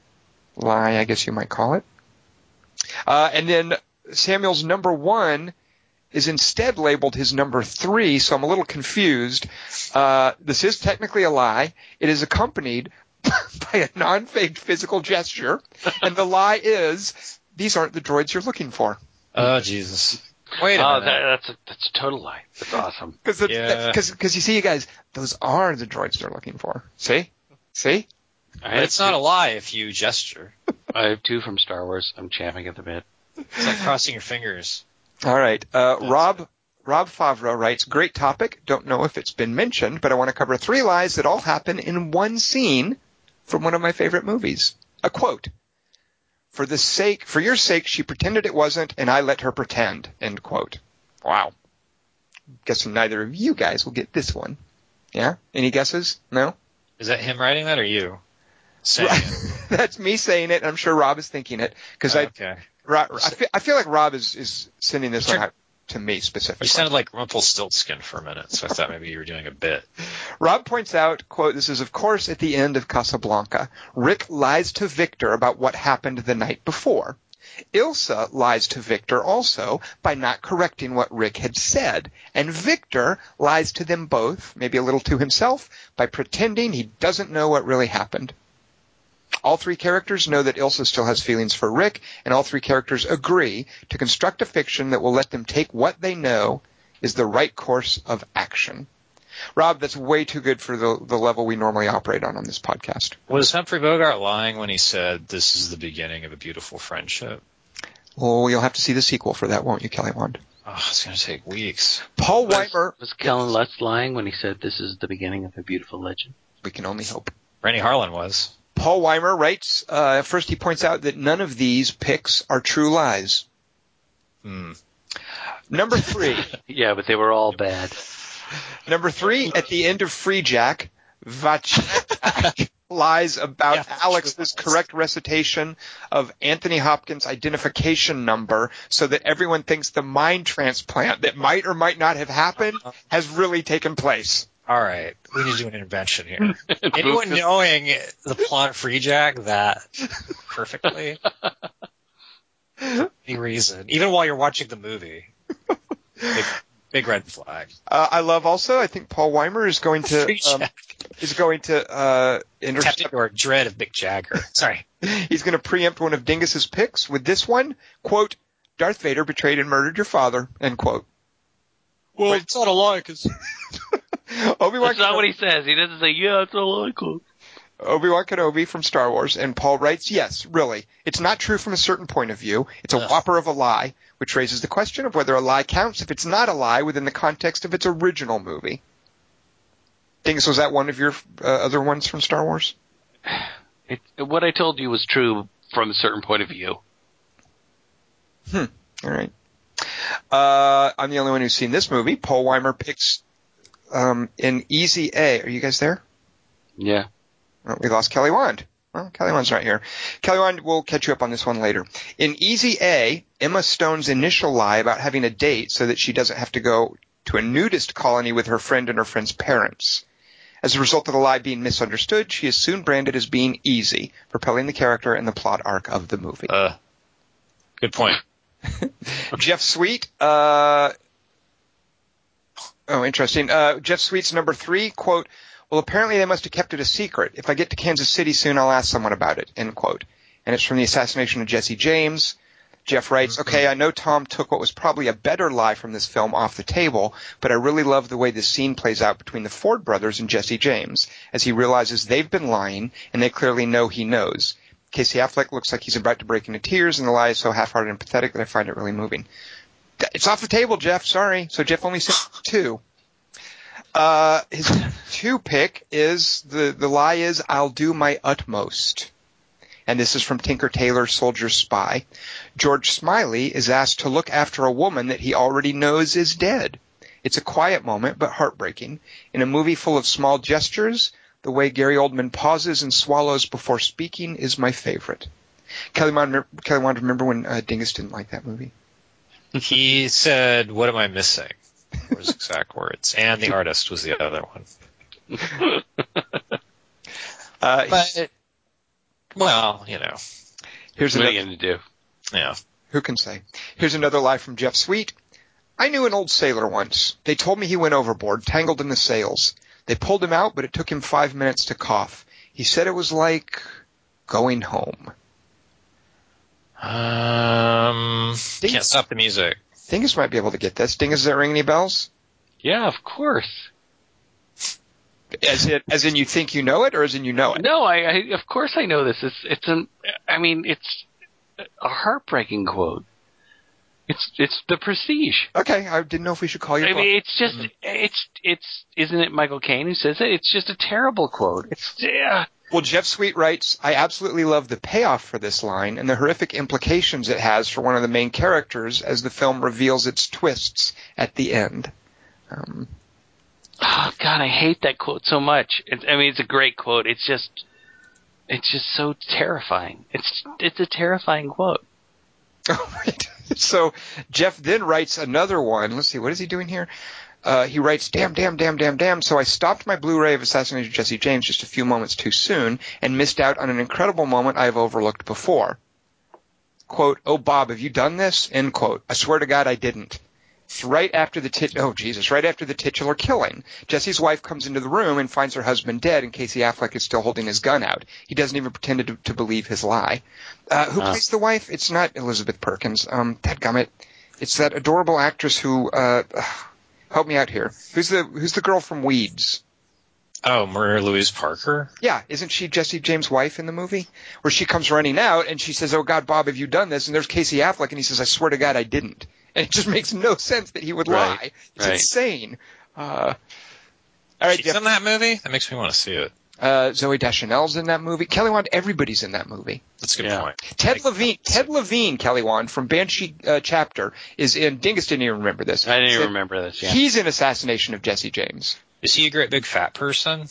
lie, I guess you might call it. Uh, and then Samuel's number one is instead labeled his number three, so I'm a little confused. Uh, this is technically a lie. It is accompanied by a non-faked physical gesture, and the lie is these aren't the droids you're looking for. Oh Jesus! Wait a Oh, minute. that, that's a that's a total lie. That's awesome. Because Yeah. because you see, you guys, those are the droids they're looking for. See, see. I But it's not two- a lie if you gesture. I have two from Star Wars. I'm champing at the bit. It's like crossing your fingers. All right. Uh, Rob Rob Favreau writes, "Great topic. Don't know if it's been mentioned, but I want to cover three lies that all happen in one scene from one of my favorite movies. A quote." For the sake, for your sake, she pretended it wasn't, and I let her pretend. End quote. Wow. Guessing neither of you guys will get this one. Yeah? Any guesses? No? Is that him writing that or you saying it? That's me saying it. and I'm sure Rob is thinking it because I, okay. Rob, I, feel, I feel like Rob is, is sending this out to me specifically. You sounded like Rumpelstiltskin for a minute, so I thought maybe you were doing a bit. Rob points out, quote, this is of course at the end of Casablanca. Rick lies to Victor about what happened the night before. Ilsa lies to Victor also by not correcting what Rick had said. And Victor lies to them both, maybe a little to himself, by pretending he doesn't know what really happened. All three characters know that Ilsa still has feelings for Rick, and all three characters agree to construct a fiction that will let them take what they know is the right course of action. Rob, that's way too good for the, the level we normally operate on on this podcast. Was Humphrey Bogart lying when he said this is the beginning of a beautiful friendship? Well, you'll have to see the sequel for that, won't you, Kelly Wand? Oh, it's going to take weeks. Paul Was, Weimer, was Kellen Lutz lying when he said this is the beginning of a beautiful legend? we can only hope. Renny Harlin was. Paul Weimer writes, uh, first he points out that none of these picks are true lies. Hmm. Number three, Yeah, but they were all bad. number three, at the end of Free Jack, Vachek lies about Yeah, Alex's correct recitation of Anthony Hopkins' identification number so that everyone thinks the mind transplant that might or might not have happened has really taken place. All right, we need to do an intervention here. Anyone Anyone knowing the plot of Free Jack that perfectly? Any reason, even while you're watching the movie, big, big red flag. Uh, I love also, I think Paul Weimer is going to, Free um, Jack, is going to, uh, Captain intercept or dread of Mick Jagger. Sorry, He's going to preempt one of Dingus's picks with this one, quote, Darth Vader betrayed and murdered your father, end quote. Well, it's not a lie because Obi-Wan That's not what he says. He doesn't say, yeah, it's all I cool. Obi-Wan Kenobi from Star Wars, and Paul writes, yes, really. It's not true from a certain point of view. It's a Ugh. whopper of a lie, which raises the question of whether a lie counts if it's not a lie within the context of its original movie. Dingus, was that one of your uh, other ones from Star Wars? It, what I told you was true from a certain point of view. Hmm. All right. Uh, I'm the only one who's seen this movie. Paul Weimer picks um, in Easy A. Are you guys there? Yeah. Oh, we lost Kelly Wand. Well, Kelly Wand's right here. Kelly Wand, we'll catch you up on this one later. In Easy A, Emma Stone's initial lie about having a date so that she doesn't have to go to a nudist colony with her friend and her friend's parents. As a result of the lie being misunderstood, she is soon branded as being easy, propelling the character and the plot arc of the movie. uh, good point. Jeff Sweet, uh, oh, interesting. Uh, Jeff Sweet's number three, quote, well, apparently they must have kept it a secret. If I get to Kansas City soon, I'll ask someone about it, end quote. And it's from the assassination of Jesse James. Jeff writes, okay, I know Tom took what was probably a better lie from this film off the table, but I really love the way this scene plays out between the Ford brothers and Jesse James, as he realizes they've been lying, and they clearly know he knows. Casey Affleck looks like he's about to break into tears, and the lie is so half-hearted and pathetic that I find it really moving. It's off the table, Jeff. Sorry. So Jeff only said two. Uh, his two pick is the the lie is I'll do my utmost, and this is from Tinker Tailor Soldier Spy. George Smiley is asked to look after a woman that he already knows is dead. It's a quiet moment, but heartbreaking. In a movie full of small gestures, the way Gary Oldman pauses and swallows before speaking is my favorite. Kelly, Wand- Kelly wanted to remember when uh, Dingus didn't like that movie. He said, "What am I missing?" Were his exact words. And the artist was the other one. Uh, But well, you know, here's What are another, you going to do? yeah. Who can say? Here's another lie from Jeff Sweet. I knew an old sailor once. They told me he went overboard, tangled in the sails. They pulled him out, but it took him five minutes to cough. He said it was like going home. Um, Dingus. can't stop the music. Dingus might be able to get this. Dingus, does that ring any bells? Yeah, of course. As in, as in you think you know it, or as in you know it? No, I, I of course I know this. It's it's an I mean it's a heartbreaking quote. It's it's the prestige. Okay, I didn't know if we should call you. I mean, it's just it's it's isn't it Michael Caine who says it? It's just a terrible quote. It's yeah. Well, Jeff Sweet writes, I absolutely love the payoff for this line and the horrific implications it has for one of the main characters as the film reveals its twists at the end. Um, Oh God, I hate that quote so much. It's, I mean, it's a great quote. It's just it's just so terrifying. It's it's a terrifying quote. Right. So Jeff then writes another one. Let's see, what is he doing here? Uh, he writes, damn, damn, damn, damn, damn. So I stopped my Blu-ray of Assassination of Jesse James just a few moments too soon and missed out on an incredible moment I've overlooked before. Quote, oh Bob, have you done this? End quote. I swear to God I didn't. It's right after the tit- oh Jesus, right after the titular killing. Jesse's wife comes into the room and finds her husband dead, and Casey Affleck is still holding his gun out. He doesn't even pretend to, to believe his lie. Uh, who Ah. plays the wife? It's not Elizabeth Perkins. Um, dadgummit. It's that adorable actress who. Uh, help me out here. Who's the Who's the girl from Weeds? Oh, Maria Louise Parker. Yeah, isn't she Jesse James' wife in the movie? Where she comes running out and she says, "Oh God, Bob, have you done this?" And there's Casey Affleck, and he says, "I swear to God, I didn't." And it just makes no sense that he would Right, lie. It's right. insane. Uh, all right, She's Jeff, in that movie. That makes me want to see it. Uh, Zooey Deschanel's in that movie. Kelly Wand, everybody's in that movie. That's a good Yeah. point. Ted Like, Levine, Ted Levine, Kelly Wand from Banshee uh, chapter is in. Dingus didn't even remember this. I didn't even So remember this. Yeah. He's in Assassination of Jesse James. Is he a great big fat person?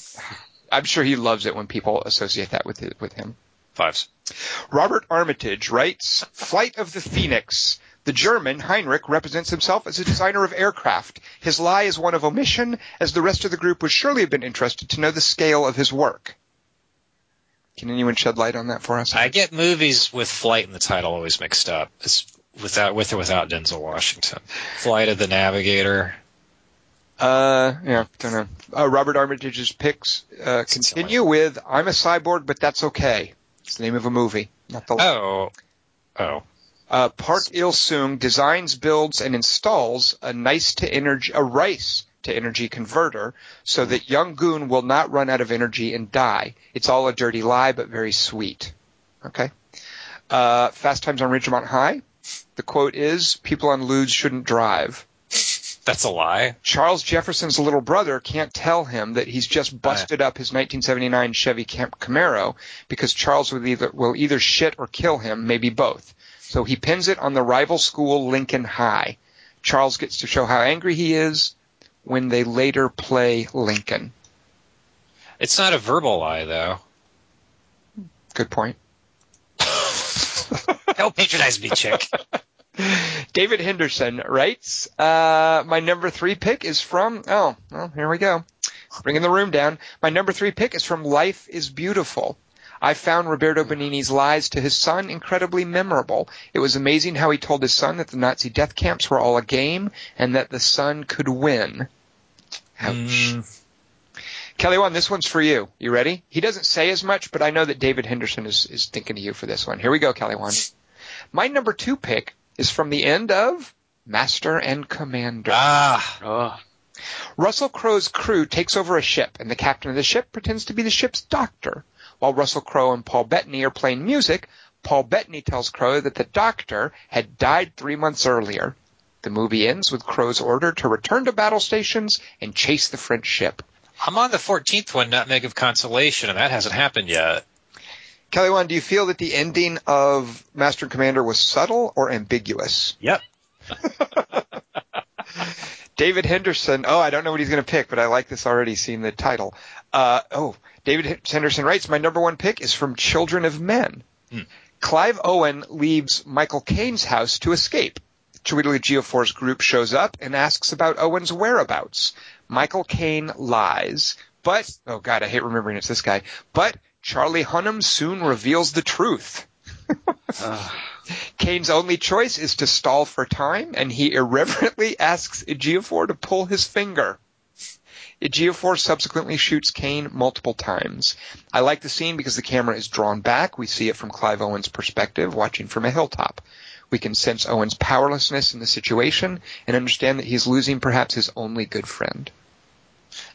I'm sure he loves it when people associate that with with him. Fives. Robert Armitage writes, Flight of the Phoenix. The German, Heinrich, represents himself as a designer of aircraft. His lie is one of omission, as the rest of the group would surely have been interested to know the scale of his work. Can anyone shed light on that for us? I get movies with flight in the title always mixed up. It's without with or without Denzel Washington. Flight of the Navigator. Uh, yeah, don't know. Uh, Robert Armitage's picks uh, continue with "I'm a cyborg, but that's okay." It's the name of a movie, not the. Oh. Oh. Uh, Park Il Sung designs, builds, and installs a nice to energy, a rice to energy converter, so that young Goon will not run out of energy and die. It's all a dirty lie, but very sweet. Okay. Uh, Fast Times on Ridgemont High. The quote is, "People on ludes shouldn't drive." That's a lie. Charles Jefferson's little brother can't tell him that he's just uh. busted up his 1979 Chevy Cam- Camaro because Charles will either, will either shit or kill him, maybe both. So he pins it on the rival school Lincoln High. Charles gets to show how angry he is when they later play Lincoln. It's not a verbal lie though. Good point. Don't patronize me, chick. David Henderson writes, uh, my number three pick is from, oh, well, here we go. Bringing the room down. My number three pick is from Life is Beautiful. I found Roberto Benigni's lies to his son incredibly memorable. It was amazing how he told his son that the Nazi death camps were all a game and that the son could win. Ouch. Mm, Kelly Wand, this one's for you. You ready? He doesn't say as much, but I know that David Henderson is, is thinking of you for this one. Here we go, Kelly Wand. My number two pick is from the end of Master and Commander. ah. Oh, Russell Crowe's crew takes over a ship, and the captain of the ship pretends to be the ship's doctor. While Russell Crowe and Paul Bettany are playing music, Paul Bettany tells Crowe that the doctor had died three months earlier. The movie ends with Crowe's order to return to battle stations and chase the French ship. I'm on the 14th one, Nutmeg of Consolation, and that hasn't happened yet. Kelly Wand, do you feel that the ending of Master and Commander was subtle or ambiguous? Yep. David Henderson. Oh, I don't know what he's going to pick, but I like this already. Seeing the title. Uh, oh, David Henderson writes, "My number one pick is from Children of Men." Hmm. Clive Owen leaves Michael Caine's house to escape. Chiwetel Ejiofor's group shows up and asks about Owen's whereabouts. Michael Caine lies, but oh god, I hate remembering it's this guy. But Charlie Hunnam soon reveals the truth. Caine's only choice is to stall for time, and he irreverently asks Ejiofor to pull his finger. Ejiofor subsequently shoots Caine multiple times. I like the scene because the camera is drawn back. We see it from Clive Owen's perspective, watching from a hilltop. We can sense Owen's powerlessness in the situation and understand that he's losing perhaps his only good friend.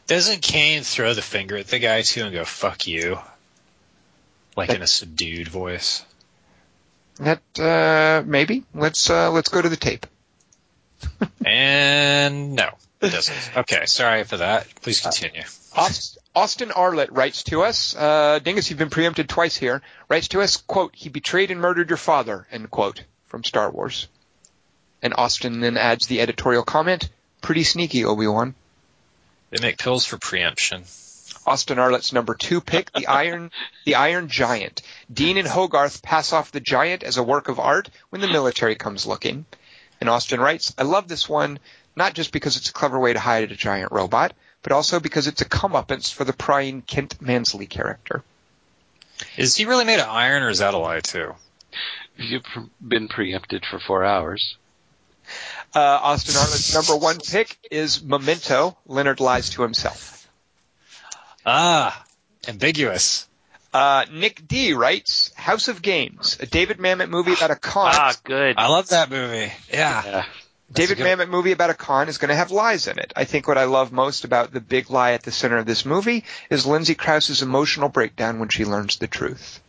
Doesn't Caine throw the finger at the guy too and go "fuck you"? Like in a subdued voice. That uh, maybe let's uh, let's go to the tape. And no, it doesn't. Okay, sorry for that. Please continue. Aust- Austin Arlett writes to us, uh, Dingus, you've been preempted twice here, writes to us, quote, he betrayed and murdered your father, end quote, from Star Wars. And Austin then adds the editorial comment, pretty sneaky, Obi-Wan. They make pills for preemption. Austin Arlett's number two pick, the Iron, the Iron Giant. Dean and Hogarth pass off the giant as a work of art when the military comes looking. And Austin writes, I love this one, not just because it's a clever way to hide a giant robot, but also because it's a comeuppance for the prying Kent Mansley character. Is he really made of iron, or is that a lie too? you've been preempted for four hours. Uh, Austin Arnold's number one pick is Memento. Leonard lies to himself. Ah, ambiguous. Uh, Nick D writes House of Games, a David Mamet movie about a con. Ah, good. I love that movie. Yeah. Yeah. David a good- Mamet movie about a con is going to have lies in it. I think what I love most about the big lie at the center of this movie is Lindsay Crouse's emotional breakdown when she learns the truth.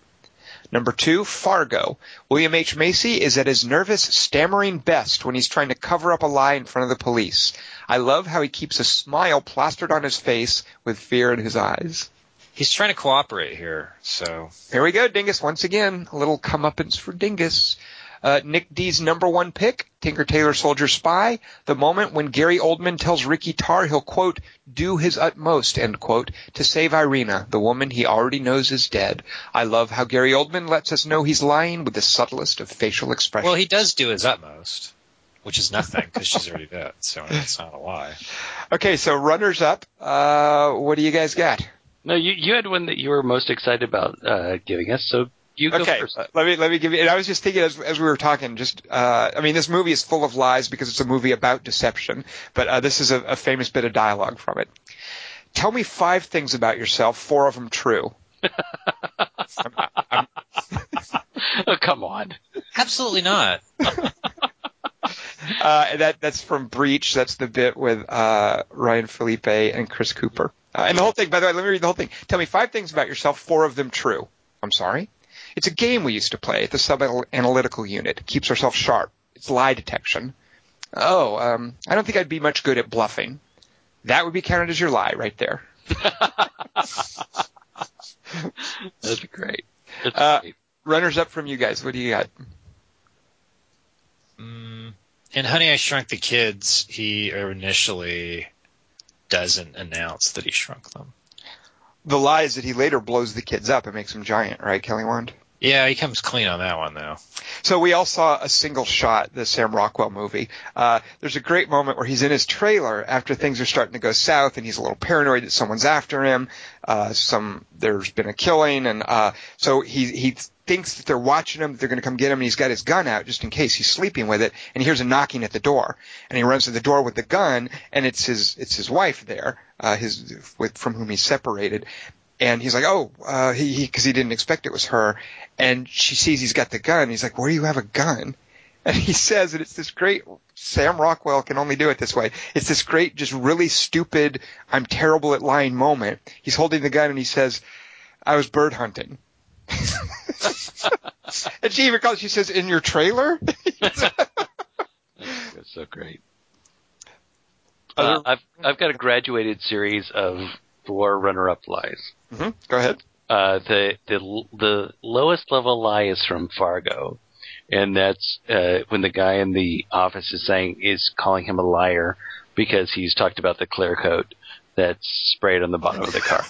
Number two, Fargo. William H. Macy is at his nervous, stammering best when he's trying to cover up a lie in front of the police. I love how he keeps a smile plastered on his face with fear in his eyes. He's trying to cooperate here, so Here we go, Dingus. Once again, a little comeuppance for Dingus. Uh, Nick D's number one pick, Tinker Tailor Soldier Spy, the moment when Gary Oldman tells Ricky Tarr he'll, quote, do his utmost, end quote, to save Irina, the woman he already knows is dead. I love how Gary Oldman lets us know he's lying with the subtlest of facial expressions. well, he does do his utmost, which is nothing because she's already dead, so it's not a lie. okay, so runners up, uh, what do you guys got? No, you you had one that you were most excited about uh, giving us, so you go okay, first. let me let me give you. And I was just thinking as as we were talking, just uh, I mean, this movie is full of lies because it's a movie about deception. But uh, this is a, a famous bit of dialogue from it. Tell me five things about yourself, four of them true. I'm- I'm- oh, come on. Absolutely not. uh, that that's from Breach. That's the bit with uh, Ryan Phillippe and Chris Cooper. Uh, and the whole thing. By the way, let me read the whole thing. Tell me five things about yourself, four of them true. I'm sorry. It's a game we used to play at the sub-analytical unit. It keeps ourselves sharp. It's lie detection. Oh, um, I don't think I'd be much good at bluffing. That would be counted as your lie right there. That'd be great. That's Uh, great. Runners up from you guys. What do you got? In Honey, I Shrunk the Kids, he initially doesn't announce that he shrunk them. The lie is that he later blows the kids up and makes them giant, right, Kelly Wand? Yeah, he comes clean on that one though. So we all saw a single shot, the Sam Rockwell movie. Uh, there's a great moment where he's in his trailer after things are starting to go south, and he's a little paranoid that someone's after him. Uh, some there's been a killing, and uh, so he he thinks that they're watching him, that they're going to come get him, and he's got his gun out just in case he's sleeping with it, and he hears a knocking at the door, and he runs to the door with the gun, and it's his it's his wife there, uh, his with from whom he's separated, and he's like, oh, uh, he, because he, didn't expect it was her. And she sees he's got the gun. He's like, where do you have a gun? And he says, and it's this great, Sam Rockwell can only do it this way. It's this great, just really stupid, I'm terrible at lying moment. He's holding the gun and he says, I was bird hunting. and she even calls, she says, in your trailer? That's so great. Uh, I've I've got a graduated series of four runner-up lies. Hmm Go ahead. Uh, the the the lowest level lie is from Fargo, and that's uh, when the guy in the office is saying is calling him a liar because he's talked about the clear coat that's sprayed on the bottom of the car.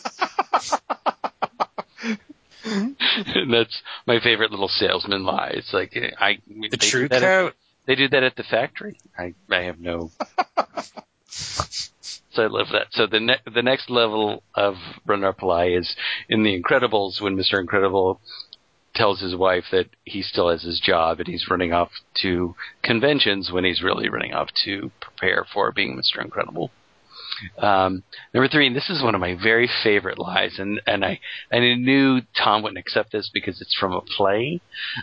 and that's my favorite little salesman lie. It's like I The true coat. they do that at the factory. I I have no. I love that. So the ne- the next level of runner up is in The Incredibles when Mr. Incredible tells his wife that he still has his job and he's running off to conventions when he's really running off to prepare for being Mr. Incredible. Um, number three, and this is one of my very favorite lies, and, and I and I knew Tom wouldn't accept this because it's from a play,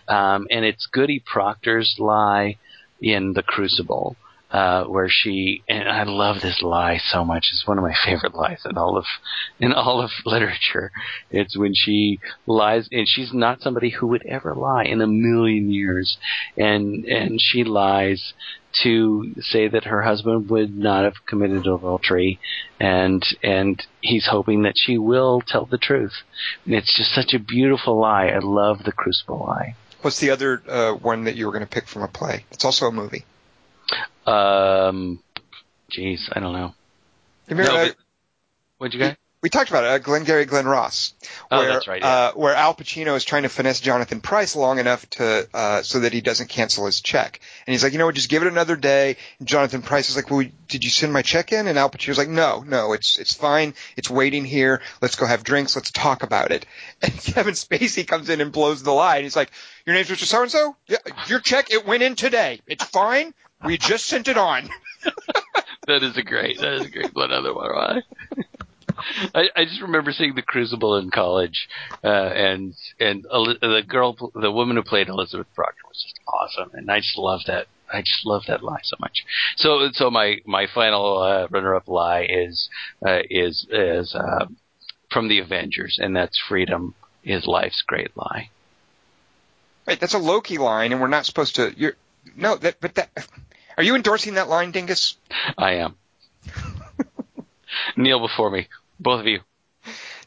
um, and it's Goody Proctor's lie in The Crucible, uh, where she and I love this lie so much. It's one of my favorite lies in all of in all of literature. It's when she lies, and she's not somebody who would ever lie in a million years, and and she lies to say that her husband would not have committed adultery, and and he's hoping that she will tell the truth. And it's just such a beautiful lie. I love the Crucible lie. What's the other uh, one that you were going to pick from a play? It's also a movie. Um, jeez, I don't know. You remember, No, uh, but- what'd you get? we talked about it, uh, Glengarry Glen Ross. Oh, Where, that's right, yeah. uh, where Al Pacino is trying to finesse Jonathan Pryce long enough to uh, so that he doesn't cancel his check, and he's like, you know what, just give it another day. And Jonathan Pryce is like, well, did you send my check in? And Al Pacino's like, no, no, it's it's fine, it's waiting here. Let's go have drinks. Let's talk about it. And Kevin Spacey comes in and blows the lie, and he's like, your name's Mr. So and So. Yeah, your check it went in today. It's fine. We just sent it on. That is a great. That is a great one. Other one. I, I just remember seeing the Crucible in college, uh, and and Eli- the girl, the woman who played Elizabeth Proctor was just awesome, and I just love that. I just love that lie so much. So so my my final uh, runner up lie is uh, is is uh, from the Avengers, and that's freedom is life's great lie. Wait, that's a Loki line, and we're not supposed to. You're no, that but that. Are you endorsing that line, Dingus? I am. Kneel before me, both of you.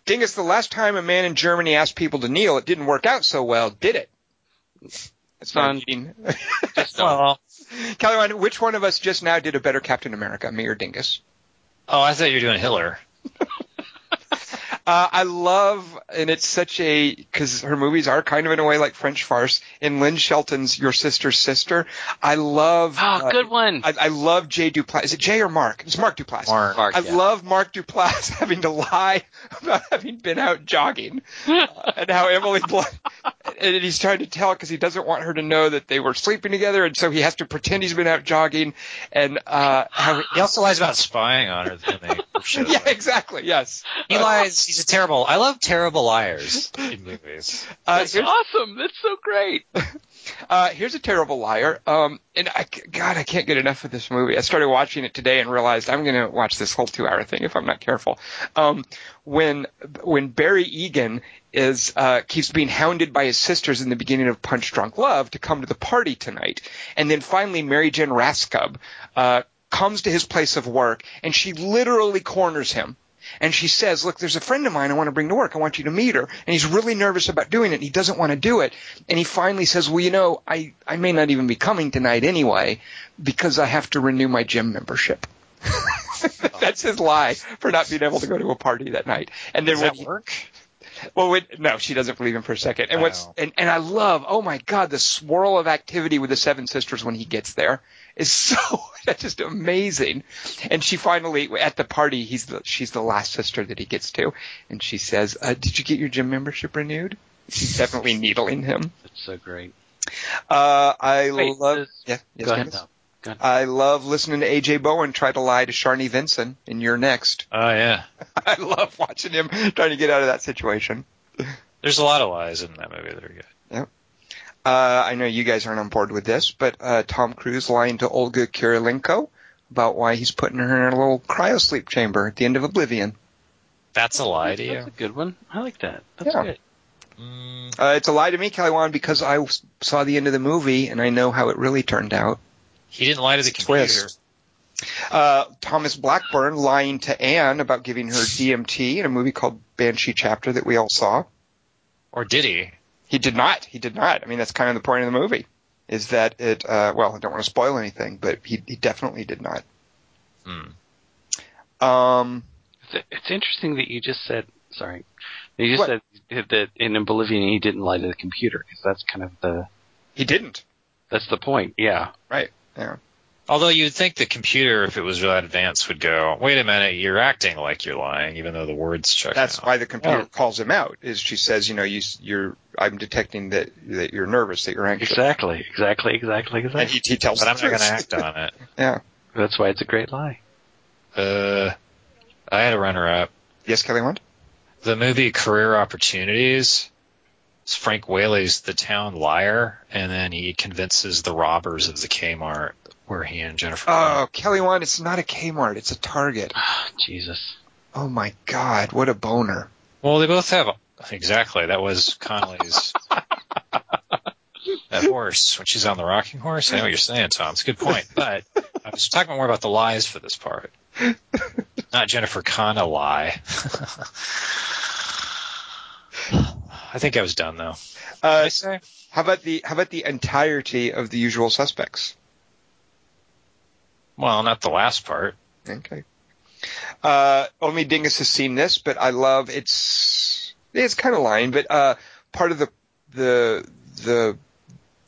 Dingus, the last time a man in Germany asked people to kneel, it didn't work out so well, did it? It's not Fun. meeting. Just don't. Well, Kelly, which one of us just now did a better Captain America, me or Dingus? oh, I thought you were doing Hitler. Uh, I love, and it's such a because her movies are kind of in a way like French farce. In Lynn Shelton's Your Sister's Sister, I love. Oh, uh, good one. I, I love Jay Duplass. Is it Jay or Mark? It's Mark Duplass. Mark. Mark, I yeah. love Mark Duplass having to lie about having been out jogging uh, and how Emily Blunt, and he's trying to tell because he doesn't want her to know that they were sleeping together, and so he has to pretend he's been out jogging, and uh, how He also lies about spying on her. When they yeah, up. exactly, yes. He lies. He's a terrible. I love terrible liars in movies. Uh, That's awesome. That's so great. uh, here's a terrible liar. Um, and I, God, I can't get enough of this movie. I started watching it today and realized I'm going to watch this whole two-hour thing if I'm not careful. Um, when when Barry Egan is uh, keeps being hounded by his sisters in the beginning of Punch Drunk Love to come to the party tonight, and then finally Mary Lynn Rajskub uh, comes to his place of work and she literally corners him. And she says, look, there's a friend of mine I want to bring to work. I want you to meet her. And he's really nervous about doing it. And he doesn't want to do it. And he finally says, well, you know, I, I may not even be coming tonight anyway because I have to renew my gym membership. That's his lie for not being able to go to a party that night. And then Does that he- work? well, no, she doesn't believe him for a second. And what's oh. and, and I love, oh my God, the swirl of activity with the Seven Sisters when he gets there is so that's just amazing. And she finally at the party, he's the she's the last sister that he gets to, and she says, uh, "Did you get your gym membership renewed?" She's definitely needling him. That's so great. Uh, I Wait, love this- yeah. yes, Go ahead. Go ahead. I love listening to AJ Bowen try to lie to Sharni Vinson in You're Next. Oh yeah. I love watching him trying to get out of that situation. There's a lot of lies in that movie that are good. Uh, I know you guys aren't on board with this, but uh, Tom Cruise lying to Olga Kurylenko about why he's putting her in a little cryo sleep chamber at the end of Oblivion. That's a lie to you. That's a good one. I like that. That's Yeah. good. Mm, Uh, it's a lie to me, Kelly Wand, because I saw the end of the movie and I know how it really turned out. he didn't lie to the computer. Twist. Uh, Thomas Blackburn lying to Anne about giving her DMT in a movie called Banshee Chapter that we all saw. Or did he? He did not. He did not. I mean, that's kind of the point of the movie, is that it. Uh, well, I don't want to spoil anything, but he, he definitely did not. Hmm. Um, It's, it's interesting that you just said. Sorry, you just What? said that in Oblivion he didn't lie to the computer because that's kind of the he didn't. that's the point. Yeah. Right. Yeah. Although you'd think the computer, if it was that advanced, would go, "Wait a minute, you're acting like you're lying, even though the words check out. That's out." why the computer Oh. calls him out. Is she says, you know, you, you're. I'm detecting that that you're nervous, that you're anxious, Exactly. Exactly. Exactly. Exactly. and he, he tells But the I'm not going to act on it. Yeah. that's why it's a great lie. Uh, I had a runner-up. Yes, Kelly Wand? The movie Career Opportunities. It's Frank Whaley's the town liar, and then he convinces the robbers of the Kmart where he and Jennifer. Oh, Kelly Wand, it's not a Kmart, it's a Target. Jesus. Oh my God, what a boner. Well, they both have exactly. That was Connelly's that horse when she's on the rocking horse. I know what you're saying, Tom. It's a good point, but I was talking more about the lies for this part, not Jennifer Connelly. I think I was done though. Did I Uh, say? how about the how about the entirety of the usual suspects? Well, not the last part. Okay. Uh, only Dingus has seen this, but I love it's it's kind of lying, but uh, part of the the the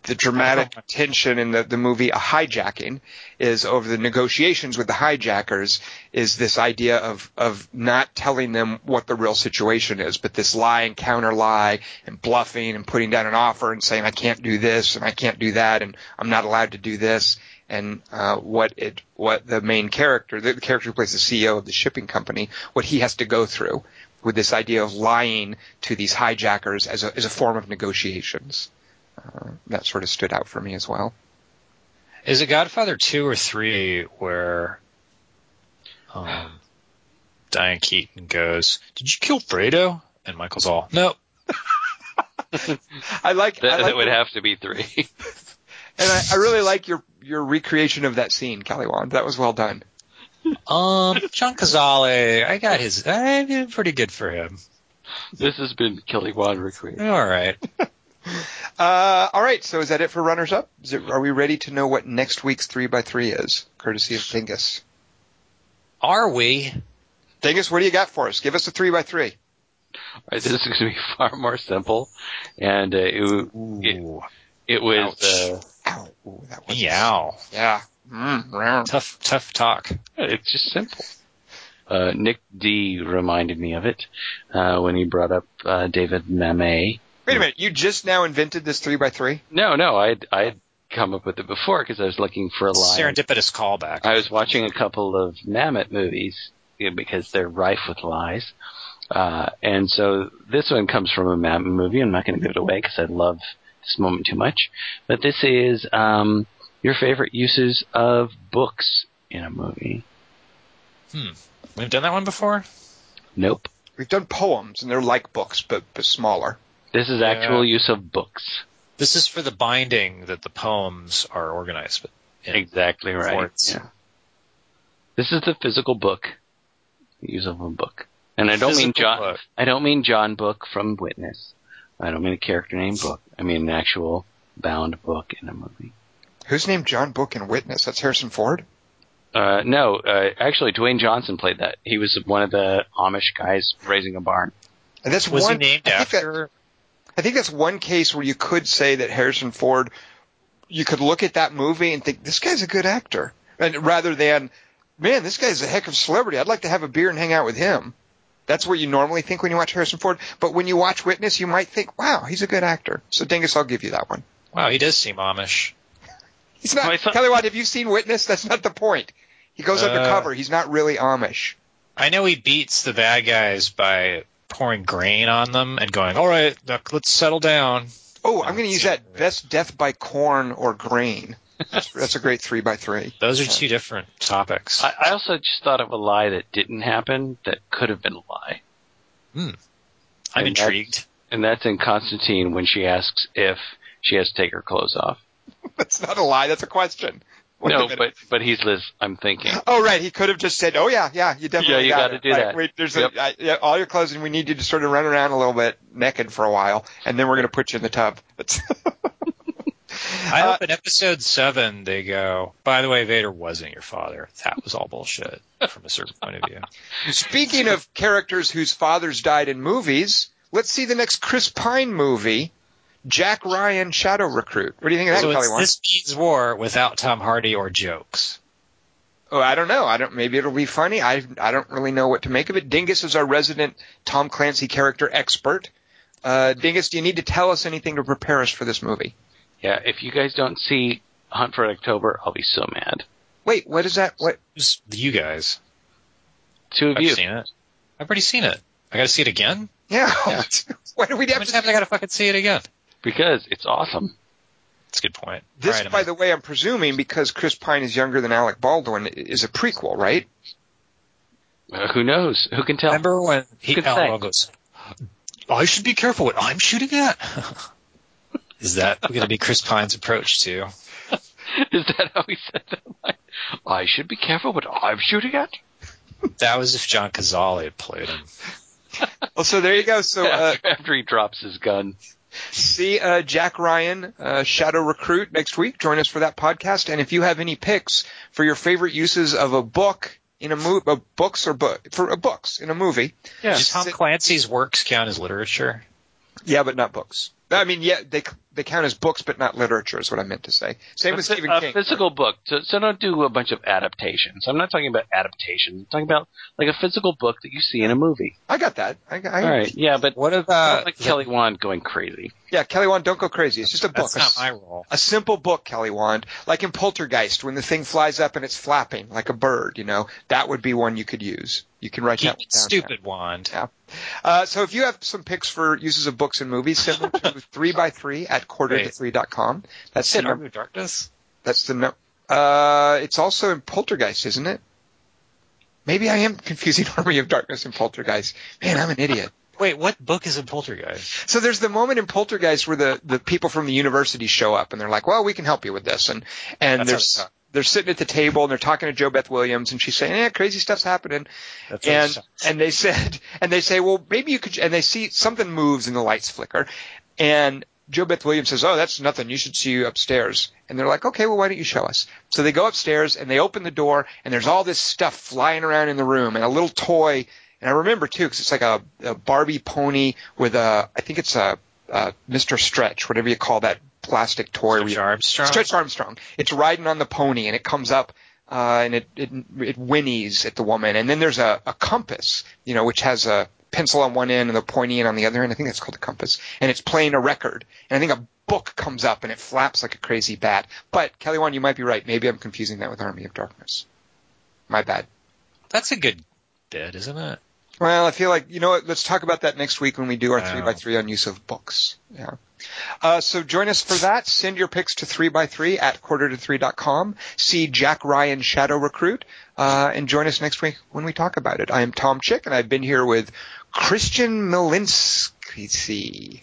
the dramatic tension in the, the movie A Hijacking is over the negotiations with the hijackers is this idea of, of not telling them what the real situation is, but this lie and counter lie and bluffing and putting down an offer and saying I can't do this and I can't do that and I'm not allowed to do this. And uh, what it what the main character, the, the character who plays the CEO of the shipping company, what he has to go through with this idea of lying to these hijackers as a as a form of negotiations. Uh, that sort of stood out for me as well. Is it Godfather two or three where um, Diane Keaton goes, "Did you kill Fredo?" And Michael's all, "No." I like That, I like that would the- have to be three. and I, I really like your your recreation of that scene, Kelly Wand. That was well done. Um, John Cazale, I got his. I did pretty good for him. this has been Kelly Wand recreation. All right. Uh, all right, so is that it for runners up? Is it, are we ready to know what next week's three by three is, courtesy of Dingus? Are we? Dingus, what do you got for us? Give us a three by three. Right, this is going to be far more simple, and uh, it, it it was uh, Ow, Ooh, that was Meow. Yeah. Mm, round. Tough, tough talk. it's just simple. Uh, Nick D reminded me of it uh, when he brought up uh, David Mamet. Wait a minute, you just now invented this three by three? No, no, I I had come up with it before because I was looking for a line. Serendipitous callback. I was watching a couple of Mamet movies because they're rife with lies. Uh, and so this one comes from a Mamet movie. I'm not going to give it away because I love this moment too much. But this is um, your favorite uses of books in a movie. We've done that one before. Nope. We've done poems, and they're like books, but, but smaller. This is actual use of books. This is for the binding that the poems are organized. But in. Exactly right. Forts. Yeah. This is the physical book. Use of a book. And I don't mean John book. I don't mean John Book from Witness. I don't mean a character named Book. I mean an actual bound book in a movie. Who's named John Book in Witness? That's Harrison Ford? Uh, no, uh, actually, Dwayne Johnson played that. He was one of the Amish guys raising a barn. And that's Was one, he named I think that- I think that's one case where you could say that Harrison Ford, you could look at that movie and think, this guy's a good actor. And rather than, man, this guy's a heck of a celebrity. I'd like to have a beer and hang out with him. That's what you normally think when you watch Harrison Ford. But when you watch Witness, you might think, wow, he's a good actor. So Dingus, I'll give you that one. Wow, he does seem Amish. He's not, My son- Kelly Watt, have you seen Witness? That's not the point. He goes Uh, undercover. He's not really Amish. I know he beats the bad guys by pouring grain on them and going, "All right, look, let's settle down." Oh, I'm going to use that best death by corn or grain. That's, that's a great three by three. Those are two different topics. I, I also just thought of a lie that didn't happen that could have been a lie. Hmm. I'm and intrigued. And that's in Constantine when she asks if she has to take her clothes off. That's not a lie. That's a question. Wait no, minute. but but he's Liz. I'm thinking. Oh, right. He could have just said, "Oh yeah, yeah, you definitely Yeah, you got gotta do Right, that. Wait, there's Yep. a, I, yeah, all your clothes, and we need you to sort of run around a little bit naked for a while, and then we're going to put you in the tub." I uh, hope in episode seven they go. By the way, Vader wasn't your father. That was all bullshit from a certain point of view. Speaking of characters whose fathers died in movies, let's see the next Chris Pine movie, Jack Ryan Shadow Recruit. What do you think of that, so Kelly it's this means war without Tom Hardy or jokes. Oh, I don't know. I don't. Maybe it'll be funny. I I don't really know what to make of it. Dingus is our resident Tom Clancy character expert. Uh, Dingus, do you need to tell us anything to prepare us for this movie? Yeah, if you guys don't see Hunt for October, I'll be so mad. Wait, what is that? What? Just you guys. Two of you. I've you. seen it. I've already seen it. I got to see it again. Yeah. Why do we have many to? times I got to fucking see it again? Because it's awesome. That's a good point. This, All right, by I'm- the way, I'm presuming because Chris Pine is younger than Alec Baldwin, is a prequel, right? Uh, who knows? Who can tell? remember when he Good Alan say. Ball goes, I should be careful what I'm shooting at. Is that going to be Chris Pine's approach too? Is that how he said that line? I should be careful what I'm shooting at. That was if John Cazale had played him. Well, so there you go. So uh, After he drops his gun. see uh, Jack Ryan, uh, Shadow Recruit next week. Join us for that podcast. And if you have any picks for your favorite uses of a book in a movie, uh, books or book for uh, books in a movie, Yeah. Does Tom Sit- Clancy's works count as literature? Yeah, but not books. I mean, yeah, they they count as books, but not literature. Is what I meant to say. Same with a, Stephen a King. physical book. So, so don't do a bunch of adaptations. I'm not talking about adaptations. I'm talking about like a physical book that you see in a movie. I got that. I, I, All right, yeah, but What about don't uh, like Kelly Wand going crazy. Yeah, Kelly Wand, don't go crazy. It's just a book. That's A not my role. a simple book, Kelly Wand, like in Poltergeist, when the thing flies up and it's flapping like a bird. You know, that would be one you could use. You can write Keep that one it down. stupid wand. Yeah. Uh, so if you have some picks for uses of books and movies, send them to three by three at quarter to Wait. three dot com. That's Said the Army of Darkness. That's the no. Uh, it's also in Poltergeist, isn't it? Maybe I am confusing Army of Darkness and Poltergeist. Man, I'm an idiot. Wait, what book is in Poltergeist? So there's the moment in Poltergeist where the, the people from the university show up and they're like, well, we can help you with this. And, and That's there's. They're sitting at the table and they're talking to JoBeth Williams and she's saying, yeah, crazy stuff's happening. That's And, and they said, and they say, well, maybe you could, and they see something moves and the lights flicker. And JoBeth Williams says, oh, that's nothing. You should see you upstairs. And they're like, okay, well, why don't you show us? So they go upstairs and they open the door and there's all this stuff flying around in the room and a little toy. And I remember too, because it's like a, a Barbie pony with a, I think it's a, a Mr. Stretch, whatever you call that plastic toy. Stretch Armstrong. Stretch Armstrong. It's riding on the pony and it comes up uh, and it, it it whinnies at the woman. And then there's a, a compass, you know, which has a pencil on one end and the pointy end on the other end. I think that's called a compass. And it's playing a record. And I think a book comes up and it flaps like a crazy bat. But Kelly Wand, you might be right. Maybe I'm confusing that with Army of Darkness. My bad. That's a good bit, isn't it? Well, I feel like you know what. Let's talk about that next week when we do our Wow. three by three on use of books. Yeah. Uh, so join us for that. Send your picks to three by three at quarter to three dot com. See Jack Ryan Shadow Recruit, uh, and join us next week when we talk about it. I am Tom Chick, and I've been here with Christian Milinsky,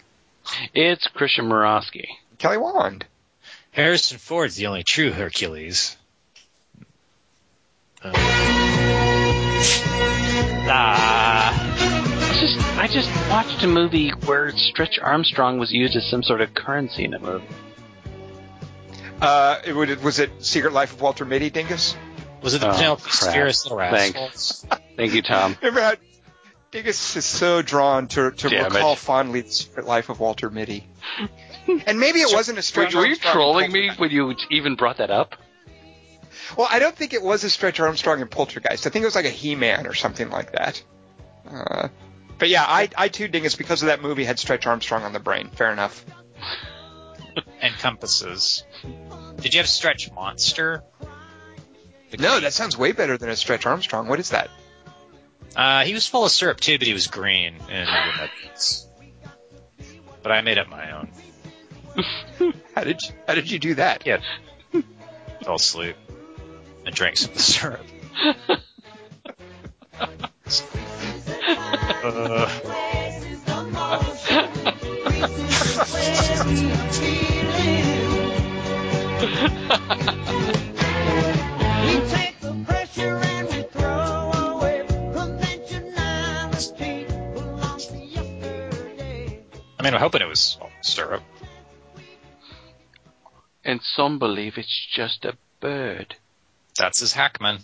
It's Christian Morosky. Kelly Wand. Harrison Ford's the only true Hercules. Uh, Ah, It's just, I just watched a movie where Stretch Armstrong was used as some sort of currency in a movie. Uh, it would, was it Secret Life of Walter Mitty, Dingus? was it the Oh, Penelope crap. Spheres Little Thanks. Thank you, Tom. Remember how Dingus is so drawn to, to Damn recall it. fondly the Secret Life of Walter Mitty. and maybe it wasn't a Were, Stretch were you trolling me when you even brought that up? Well, I don't think it was a Stretch Armstrong in Poltergeist. I think it was like a He-Man or something like that. Uh, but yeah, I, I too, Dingus, because of that movie, had Stretch Armstrong on the brain. Fair enough. and compasses. Did you have Stretch Monster? The No, green- that sounds way better than a Stretch Armstrong. What is that? Uh, he was full of syrup too, but he was green and But I made up my own. How did you, how did you do that? Yeah. Fell asleep and drank some of the syrup. I mean, I'm hoping it was syrup. And some believe it's just a bird. That's his Hackman.